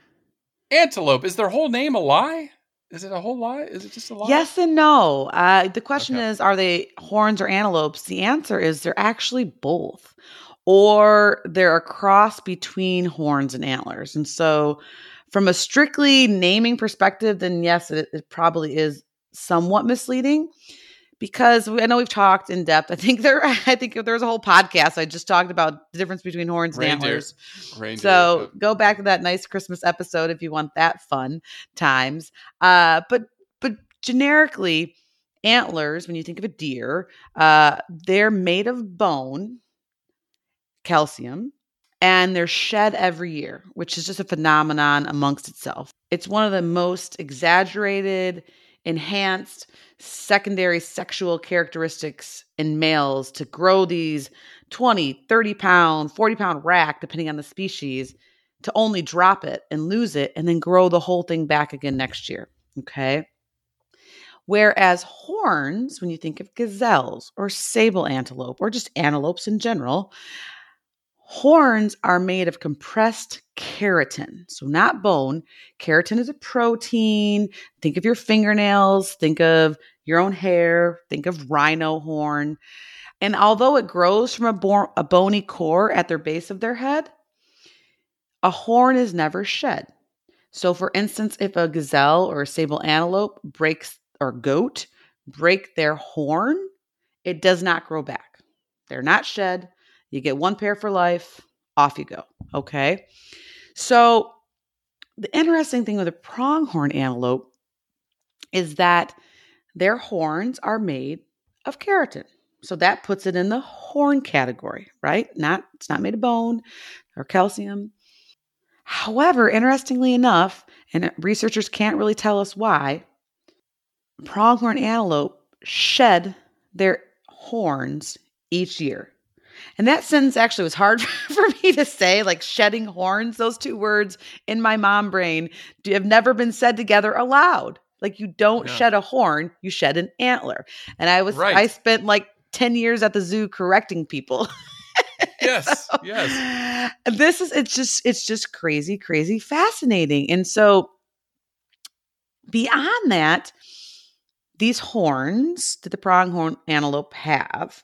antelope. Is their whole name a lie? Is it a whole lie? Is it just a lie?
Yes and no. Uh, the question okay. is are they horns or antelopes? The answer is they're actually both, or they're a cross between horns and antlers. And so from a strictly naming perspective, then yes, it, it probably is somewhat misleading because I know we've talked in depth. I think there, I think there's a whole podcast. I just talked about the difference between horns and Reindeer. antlers. Reindeer. So go back to that nice Christmas episode if you want that fun times. Uh, but but generically, antlers, when you think of a deer, uh, they're made of bone, calcium, and they're shed every year, which is just a phenomenon amongst itself. It's one of the most exaggerated, enhanced secondary sexual characteristics in males to grow these 20, 30 pound, 40 pound rack, depending on the species, to only drop it and lose it and then grow the whole thing back again next year. Okay. Whereas horns, when you think of gazelles or sable antelope or just antelopes in general, Horns are made of compressed keratin, so not bone. Keratin is a protein. Think of your fingernails, think of your own hair, think of rhino horn. And although it grows from a, bo- a bony core at their base of their head, a horn is never shed. So, for instance, if a gazelle or a sable antelope breaks or goat break their horn, it does not grow back. They're not shed. You get one pair for life, off you go. Okay. So, the interesting thing with a pronghorn antelope is that their horns are made of keratin. So that puts it in the horn category, right? Not it's not made of bone or calcium. However, interestingly enough, and researchers can't really tell us why, pronghorn antelope shed their horns each year. And that sentence actually was hard for me to say, like shedding horns. Those two words in my mom brain have never been said together aloud. Like you don't yeah. shed a horn, you shed an antler. And I was, right. I spent like 10 years at the zoo correcting people.
yes, so, yes.
This is, it's just, it's just crazy, crazy fascinating. And so beyond that, these horns that the pronghorn antelope have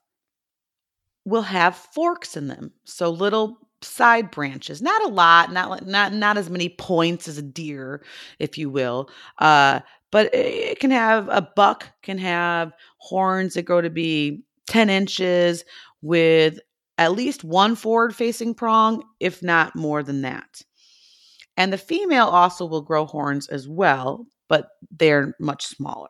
will have forks in them. So little side branches, not a lot, not not not as many points as a deer, if you will. Uh, but it can have a buck can have horns that grow to be 10 inches with at least one forward facing prong, if not more than that. And the female also will grow horns as well, but they're much smaller.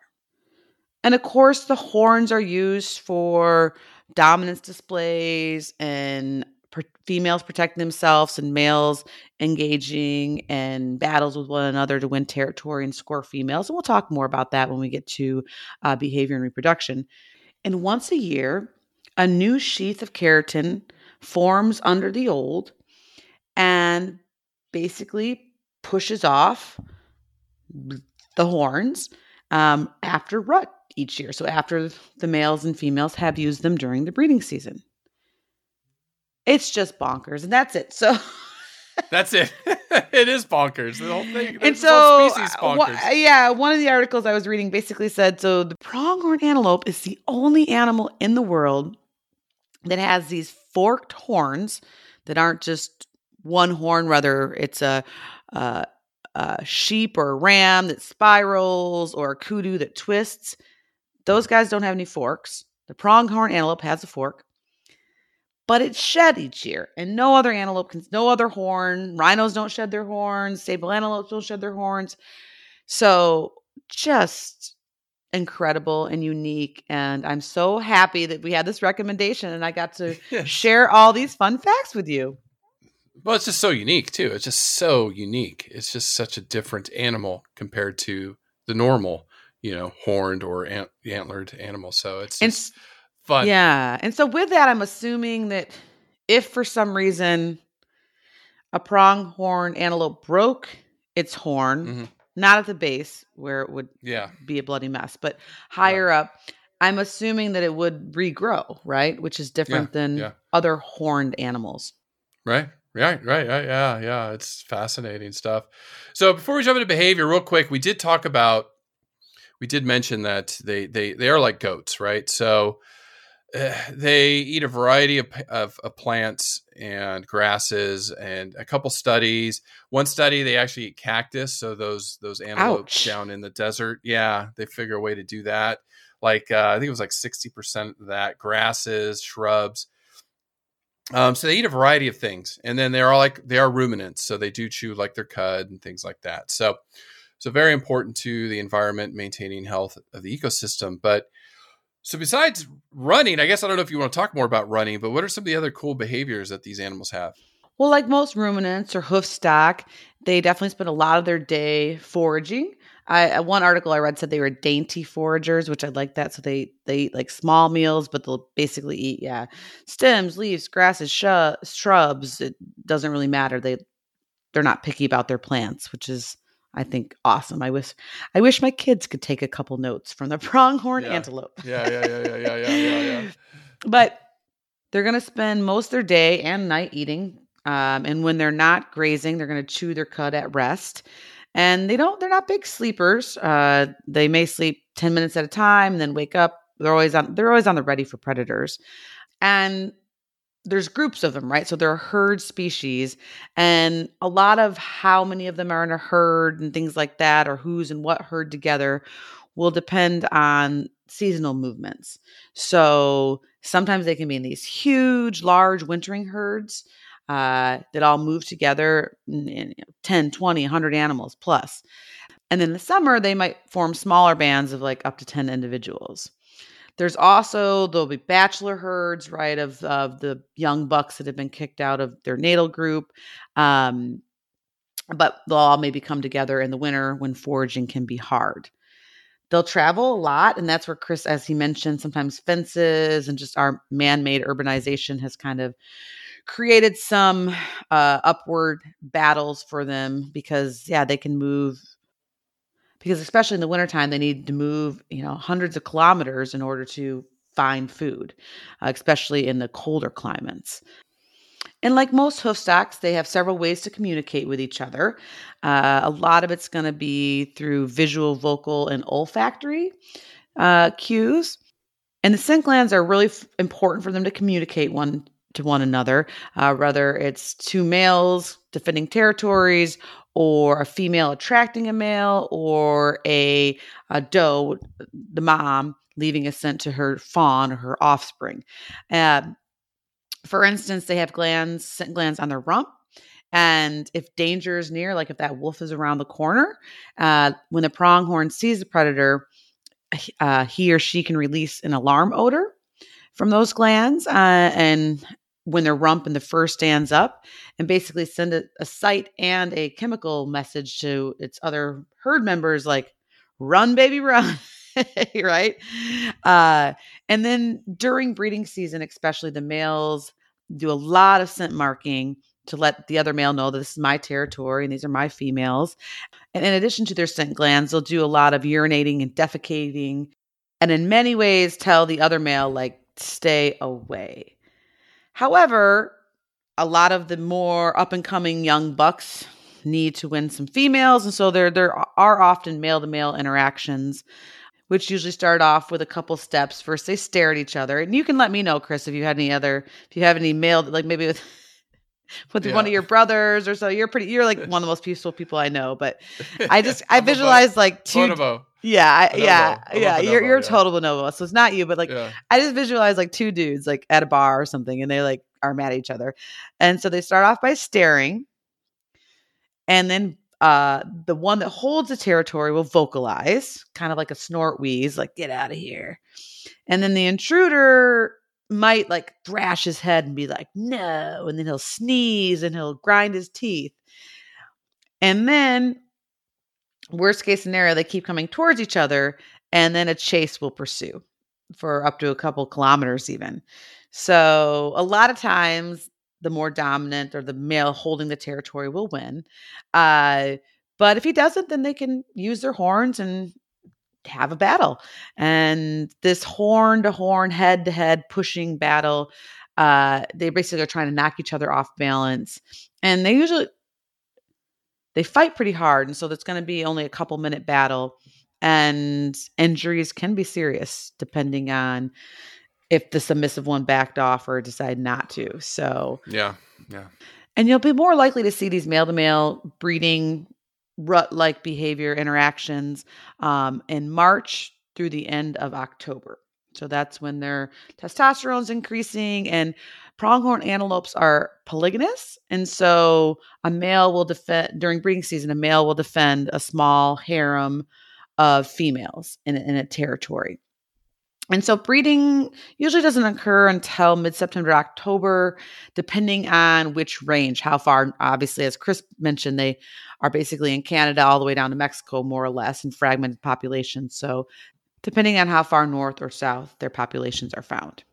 And of course, the horns are used for dominance displays and per- females protecting themselves and males engaging in battles with one another to win territory and score females. And we'll talk more about that when we get to uh, behavior and reproduction. And once a year, a new sheath of keratin forms under the old and basically pushes off the horns um, after rut each year. So after the males and females have used them during the breeding season. It's just bonkers, and that's it. So
that's it. it is bonkers. The whole thing.
And so, uh, yeah, one of the articles I was reading basically said so the pronghorn antelope is the only animal in the world that has these forked horns that aren't just one horn, whether it's a, a, a sheep or a ram that spirals or a kudu that twists. Those guys don't have any forks. The pronghorn antelope has a fork but it's shed each year. And no other antelope can, no other horn. Rhinos don't shed their horns. Sable antelopes don't shed their horns. So just incredible and unique. And I'm so happy that we had this recommendation and I got to yes. share all these fun facts with you.
Well, it's just so unique too. It's just so unique. It's just such a different animal compared to the normal, you know, horned or ant- antlered animal. So it's just, fun.
Yeah. And so with that, I'm assuming that if for some reason a pronghorn antelope broke its horn, mm-hmm. not at the base where it would
yeah.
be a bloody mess, but higher up, I'm assuming that it would regrow, right? Which is different yeah, than yeah. other horned animals.
Right. Right, right, right, yeah, yeah. It's fascinating stuff. So before we jump into behavior, real quick, we did talk about, we did mention that they they they are like goats, right? So they eat a variety of, of, of, plants and grasses and a couple studies one study they actually eat cactus so those those antelopes Ouch. down in the desert yeah they figure a way to do that like uh, i think it was like 60% of that grasses shrubs um, so they eat a variety of things and then they're all like they are ruminants so they do chew like their cud and things like that so so very important to the environment maintaining health of the ecosystem but so besides running, I guess I don't know if you want to talk more about running, but what are some of the other cool behaviors that these animals have?
Well, like most ruminants or hoof stock, they definitely spend a lot of their day foraging. I uh, one article I read said they were dainty foragers, which I like that. So they they eat like small meals, but they'll basically eat yeah stems, leaves, grasses, sh- shrubs. It doesn't really matter. They they're not picky about their plants, which is I think awesome. I wish I wish my kids could take a couple notes from the pronghorn
yeah.
antelope.
yeah, yeah, yeah, yeah, yeah, yeah, yeah, yeah.
but they're going to spend most of their day and night eating. Um, and when they're not grazing, they're going to chew their cud at rest. And they don't, they're not big sleepers. Uh, they may sleep 10 minutes at a time and then wake up. They're always on, they're always on the ready for predators. And there's groups of them, right? So they're a herd species, and a lot of how many of them are in a herd and things like that, or who's in what herd together, will depend on seasonal movements. So sometimes they can be in these huge, large wintering herds uh, that all move together in, in 10, 20, 100 animals plus. And in the summer, they might form smaller bands of like up to 10 individuals. There's also there'll be bachelor herds, right, of of the young bucks that have been kicked out of their natal group. Um, but they'll all maybe come together in the winter when foraging can be hard. They'll travel a lot, and that's where Chris, as he mentioned, sometimes fences and just our man-made urbanization has kind of created some uh, upward battles for them because yeah, they can move because especially in the wintertime they need to move you know hundreds of kilometers in order to find food uh, especially in the colder climates. And like most hoof stocks they have several ways to communicate with each other. Uh, a lot of it's going to be through visual vocal and olfactory uh, cues. And the scent glands are really f- important for them to communicate one to one another, uh, whether it's two males defending territories or a female attracting a male or a, a doe, the mom, leaving a scent to her fawn or her offspring. Uh, for instance, they have glands, scent glands on their rump. And if danger is near, like if that wolf is around the corner, uh, when the pronghorn sees the predator, uh, he or she can release an alarm odor from those glands. Uh, and when their rump and the fur stands up and basically send a, a sight and a chemical message to its other herd members like run baby run right uh, and then during breeding season especially the males do a lot of scent marking to let the other male know that this is my territory and these are my females. And in addition to their scent glands, they'll do a lot of urinating and defecating, and in many ways tell the other male, like, stay away. However, a lot of the more up and coming young bucks need to win some females, and so there there are often male to male interactions which usually start off with a couple steps. First, they stare at each other, and you can let me know, Chris, if you had any other, if you have any male, like maybe with with yeah. one of your brothers or so. You're pretty. You're like one of the most peaceful people I know. But I just I visualize like two.
Bonobo.
Yeah, I, yeah, yeah. You're you're yeah. total bonobo. So it's not you, but like yeah. I just visualize like two dudes like at a bar or something, and they like are mad at each other, and so they start off by staring, and then uh, the one that holds the territory will vocalize, kind of like a snort wheeze, like "get out of here," and then the intruder might like thrash his head and be like "no," and then he'll sneeze and he'll grind his teeth, and then worst case scenario, they keep coming towards each other, and then a chase will pursue for up to a couple kilometers, even. So a lot of times the more dominant or the male holding the territory will win. Uh, but if he doesn't, then they can use their horns and have a battle. And this horn to horn, head to head pushing battle, uh, they basically are trying to knock each other off balance. And they usually they fight pretty hard, and so it's going to be only a couple minute battle. And injuries can be serious depending on if the submissive one backed off or decided not to. So,
yeah, yeah.
And you'll be more likely to see these male to male breeding rut like behavior interactions um, in March through the end of October. So that's when their testosterone's increasing and pronghorn antelopes are polygynous. And so a male will defend during breeding season, a male will defend a small harem of females in, in a territory. And so breeding usually doesn't occur until mid September, October, depending on which range, how far. Obviously, as Chris mentioned, they are basically in Canada all the way down to Mexico, more or less, in fragmented populations. So, depending on how far north or south their populations are found.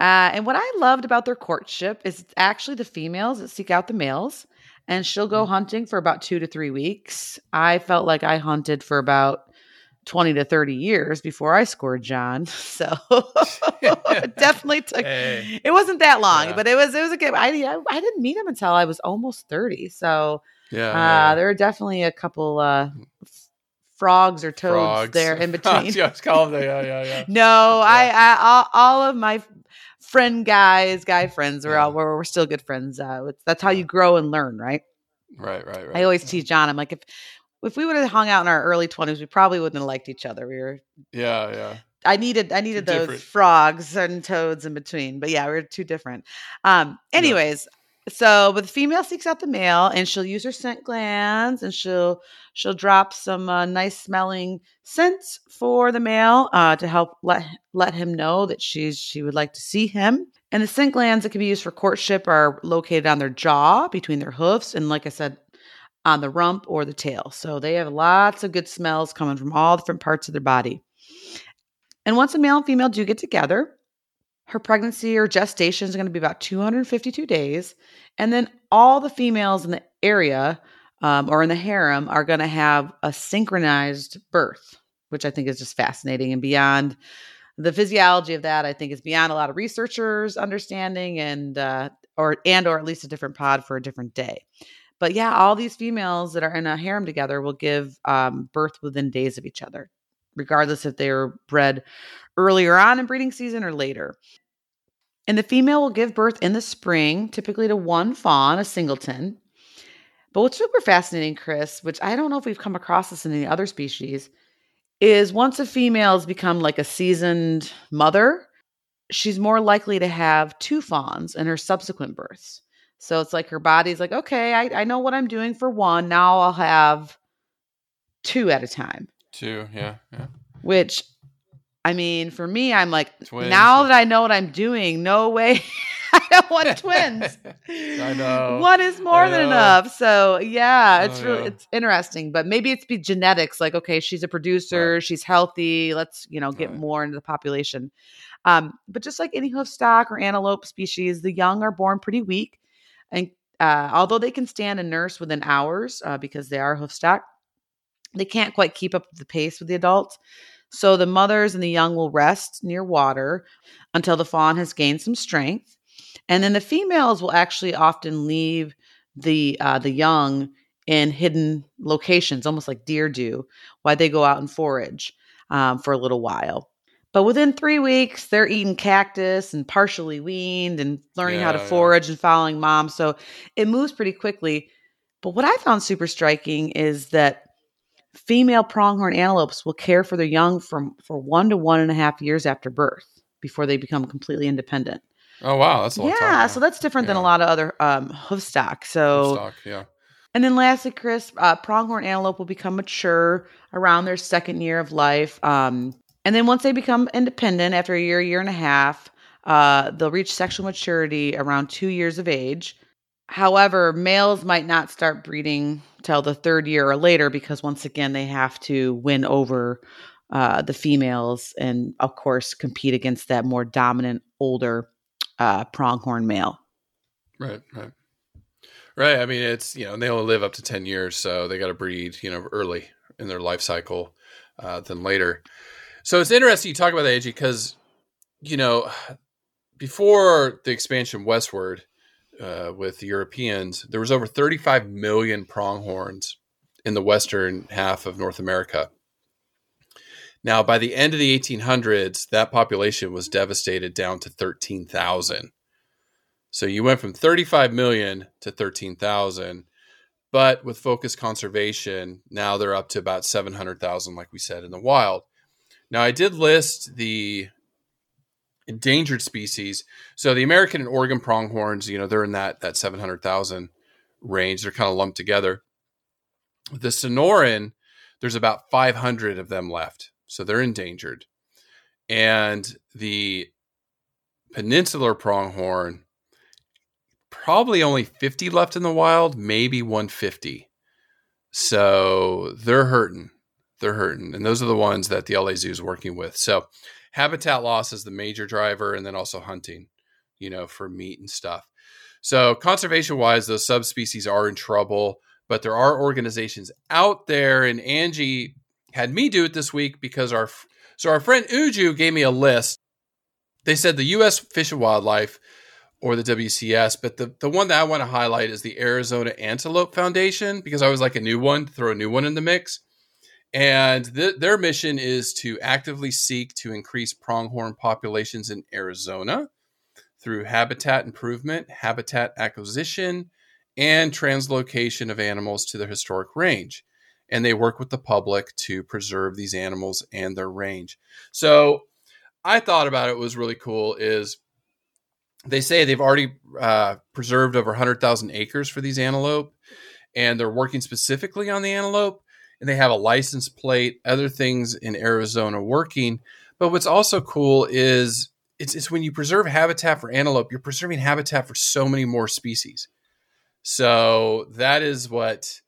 Uh, and what I loved about their courtship is it's actually the females that seek out the males, and she'll go mm. hunting for about two to three weeks. I felt like I hunted for about 20 to 30 years before I scored John. So it definitely took hey. it wasn't that long, yeah. but it was it was a good I, I, I didn't meet him until I was almost 30. So
yeah, uh,
yeah. there are definitely a couple uh frogs or toads frogs. there in between.
yeah, call them yeah, yeah, yeah.
no, yeah. I, I all, all, of my friend guys, guy friends, we're all we're, we're still good friends. Uh, that's how you grow and learn, right?
Right, right, right.
I always tease John. I'm like, if if we would have hung out in our early 20s we probably wouldn't have liked each other we were
yeah yeah
i needed i needed those different. frogs and toads in between but yeah we are too different um anyways yeah. So but the female seeks out the male and she'll use her scent glands and she'll she'll drop some uh, nice smelling scents for the male uh, to help let let him know that she's she would like to see him and the scent glands that can be used for courtship are located on their jaw between their hoofs and like i said on the rump or the tail. So they have lots of good smells coming from all different parts of their body. And once a male and female do get together, her pregnancy or gestation is going to be about 252 days. And then all the females in the area um, or in the harem are going to have a synchronized birth, which I think is just fascinating and beyond the physiology of that. I think is beyond a lot of researchers' understanding and uh, or and or at least a different pod for a different day. But yeah, all these females that are in a harem together will give um, birth within days of each other, regardless if they are bred earlier on in breeding season or later. And the female will give birth in the spring, typically to one fawn, a singleton. But what's super fascinating, Chris, which I don't know if we've come across this in any other species, is once a female has become like a seasoned mother, she's more likely to have two fawns in her subsequent births. So it's like her body's like, okay, I, I know what I'm doing for one. Now I'll have two at a time.
Two, yeah, yeah.
Which, I mean, for me, I'm like, twins. now that I know what I'm doing, no way. I don't want twins.
I know.
One is more than enough. So yeah, it's really it's interesting. But maybe it's be genetics. Like, okay, she's a producer, right. she's healthy. Let's you know get right. more into the population. Um, but just like any hoof stock or antelope species, the young are born pretty weak and uh, although they can stand and nurse within hours uh, because they are hoof stock, they can't quite keep up the pace with the adults. So the mothers and the young will rest near water until the fawn has gained some strength. And then the females will actually often leave the uh, the young in hidden locations, almost like deer do, while they go out and forage um, for a little while. But within three weeks, they're eating cactus and partially weaned and learning yeah, how to forage yeah. and following mom. So it moves pretty quickly. But what I found super striking is that female pronghorn antelopes will care for their young from for one to one and a half years after birth before they become completely independent.
Oh wow, that's a
yeah.
Time,
so that's different yeah. than a lot of other um, hoof stock. So
hoof stock, yeah.
And then lastly, Chris, uh, pronghorn antelope will become mature around their second year of life. Um, and then once they become independent after a year, year and a half, uh, they'll reach sexual maturity around two years of age. However, males might not start breeding till the third year or later because once again they have to win over uh, the females and of course compete against that more dominant older uh, pronghorn male.
Right, right, right. I mean, it's you know they only live up to ten years, so they got to breed you know early in their life cycle uh, than later. So it's interesting you talk about that, AG, because you know before the expansion westward uh, with Europeans, there was over 35 million pronghorns in the western half of North America. Now, by the end of the 1800s, that population was devastated down to 13,000. So you went from 35 million to 13,000. But with focused conservation, now they're up to about 700,000, like we said, in the wild. Now, I did list the endangered species. So the American and Oregon pronghorns, you know, they're in that that 700,000 range. They're kind of lumped together. The Sonoran, there's about 500 of them left. So they're endangered. And the peninsular pronghorn, probably only 50 left in the wild, maybe 150. So they're hurting. They're hurting. And those are the ones that the LA Zoo is working with. So habitat loss is the major driver, and then also hunting, you know, for meat and stuff. So conservation wise, those subspecies are in trouble, but there are organizations out there, and Angie had me do it this week because our so our friend Uju gave me a list. They said the U.S. Fish and Wildlife or the WCS, but the, the one that I want to highlight is the Arizona Antelope Foundation because I was like a new one, throw a new one in the mix. And th- their mission is to actively seek to increase pronghorn populations in Arizona through habitat improvement, habitat acquisition, and translocation of animals to their historic range. And they work with the public to preserve these animals and their range. So I thought about it was really cool is they say they've already uh, preserved over 100,000 acres for these antelope, and they're working specifically on the antelope and they have a license plate, other things in Arizona working. But what's also cool is it's, it's when you preserve habitat for antelope, you're preserving habitat for so many more species. So that is what,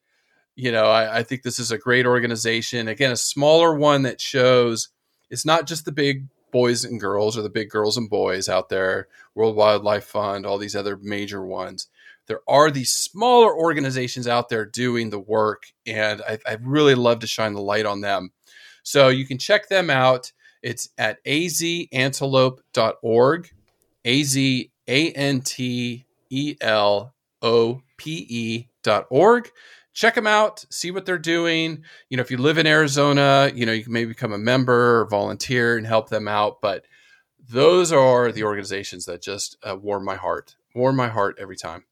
you know, I, I think this is a great organization. Again, a smaller one that shows it's not just the big boys and girls or the big girls and boys out there, World Wildlife Fund, all these other major ones there are these smaller organizations out there doing the work, and I, I really love to shine the light on them. So you can check them out. It's at azantelope.org, dot org. Check them out, see what they're doing. You know, if you live in Arizona, you know, you can maybe become a member or volunteer and help them out. But those are the organizations that just uh, warm my heart, warm my heart every time.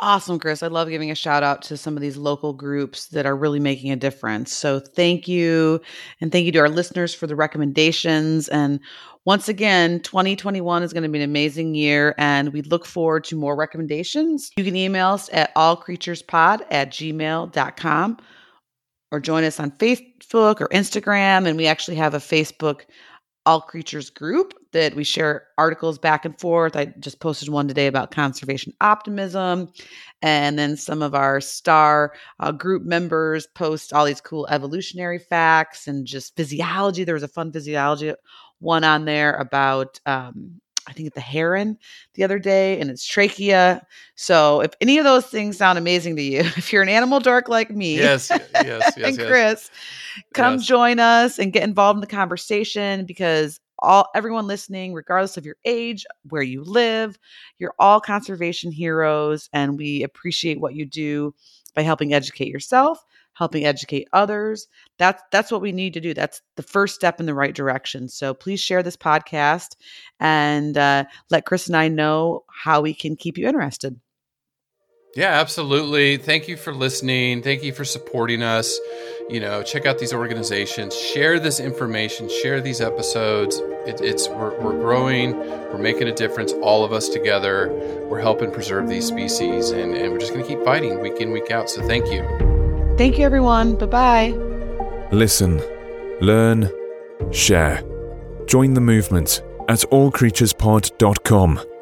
Awesome, Chris. I love giving a shout out to some of these local groups that are really making a difference. So thank you. And thank you to our listeners for the recommendations. And once again, 2021 is going to be an amazing year, and we look forward to more recommendations. You can email us at allcreaturespod at gmail.com or join us on Facebook or Instagram. And we actually have a Facebook all Creatures group that we share articles back and forth. I just posted one today about conservation optimism. And then some of our star uh, group members post all these cool evolutionary facts and just physiology. There was a fun physiology one on there about um, I think, the heron the other day and its trachea. So if any of those things sound amazing to you, if you're an animal dork like me,
yes, yes, yes,
and
yes.
Chris, come
Yes.
join us and get involved in the conversation because all everyone listening, regardless of your age, where you live, you're all conservation heroes, and we appreciate what you do by helping educate yourself, helping educate others. That's that's what we need to do. That's the first step in the right direction. So please share this podcast and uh, let Chris and I know how we can keep you interested.
Yeah, absolutely. Thank you for listening. Thank you for supporting us. You know, check out these organizations, share this information, share these episodes. It, it's we're, we're growing, we're making a difference. All of us together, we're helping preserve these species, and, and we're just going to keep fighting week in, week out. So thank you.
Thank you, everyone. Bye bye.
Listen, learn, share. Join the movement at allcreaturespod.com.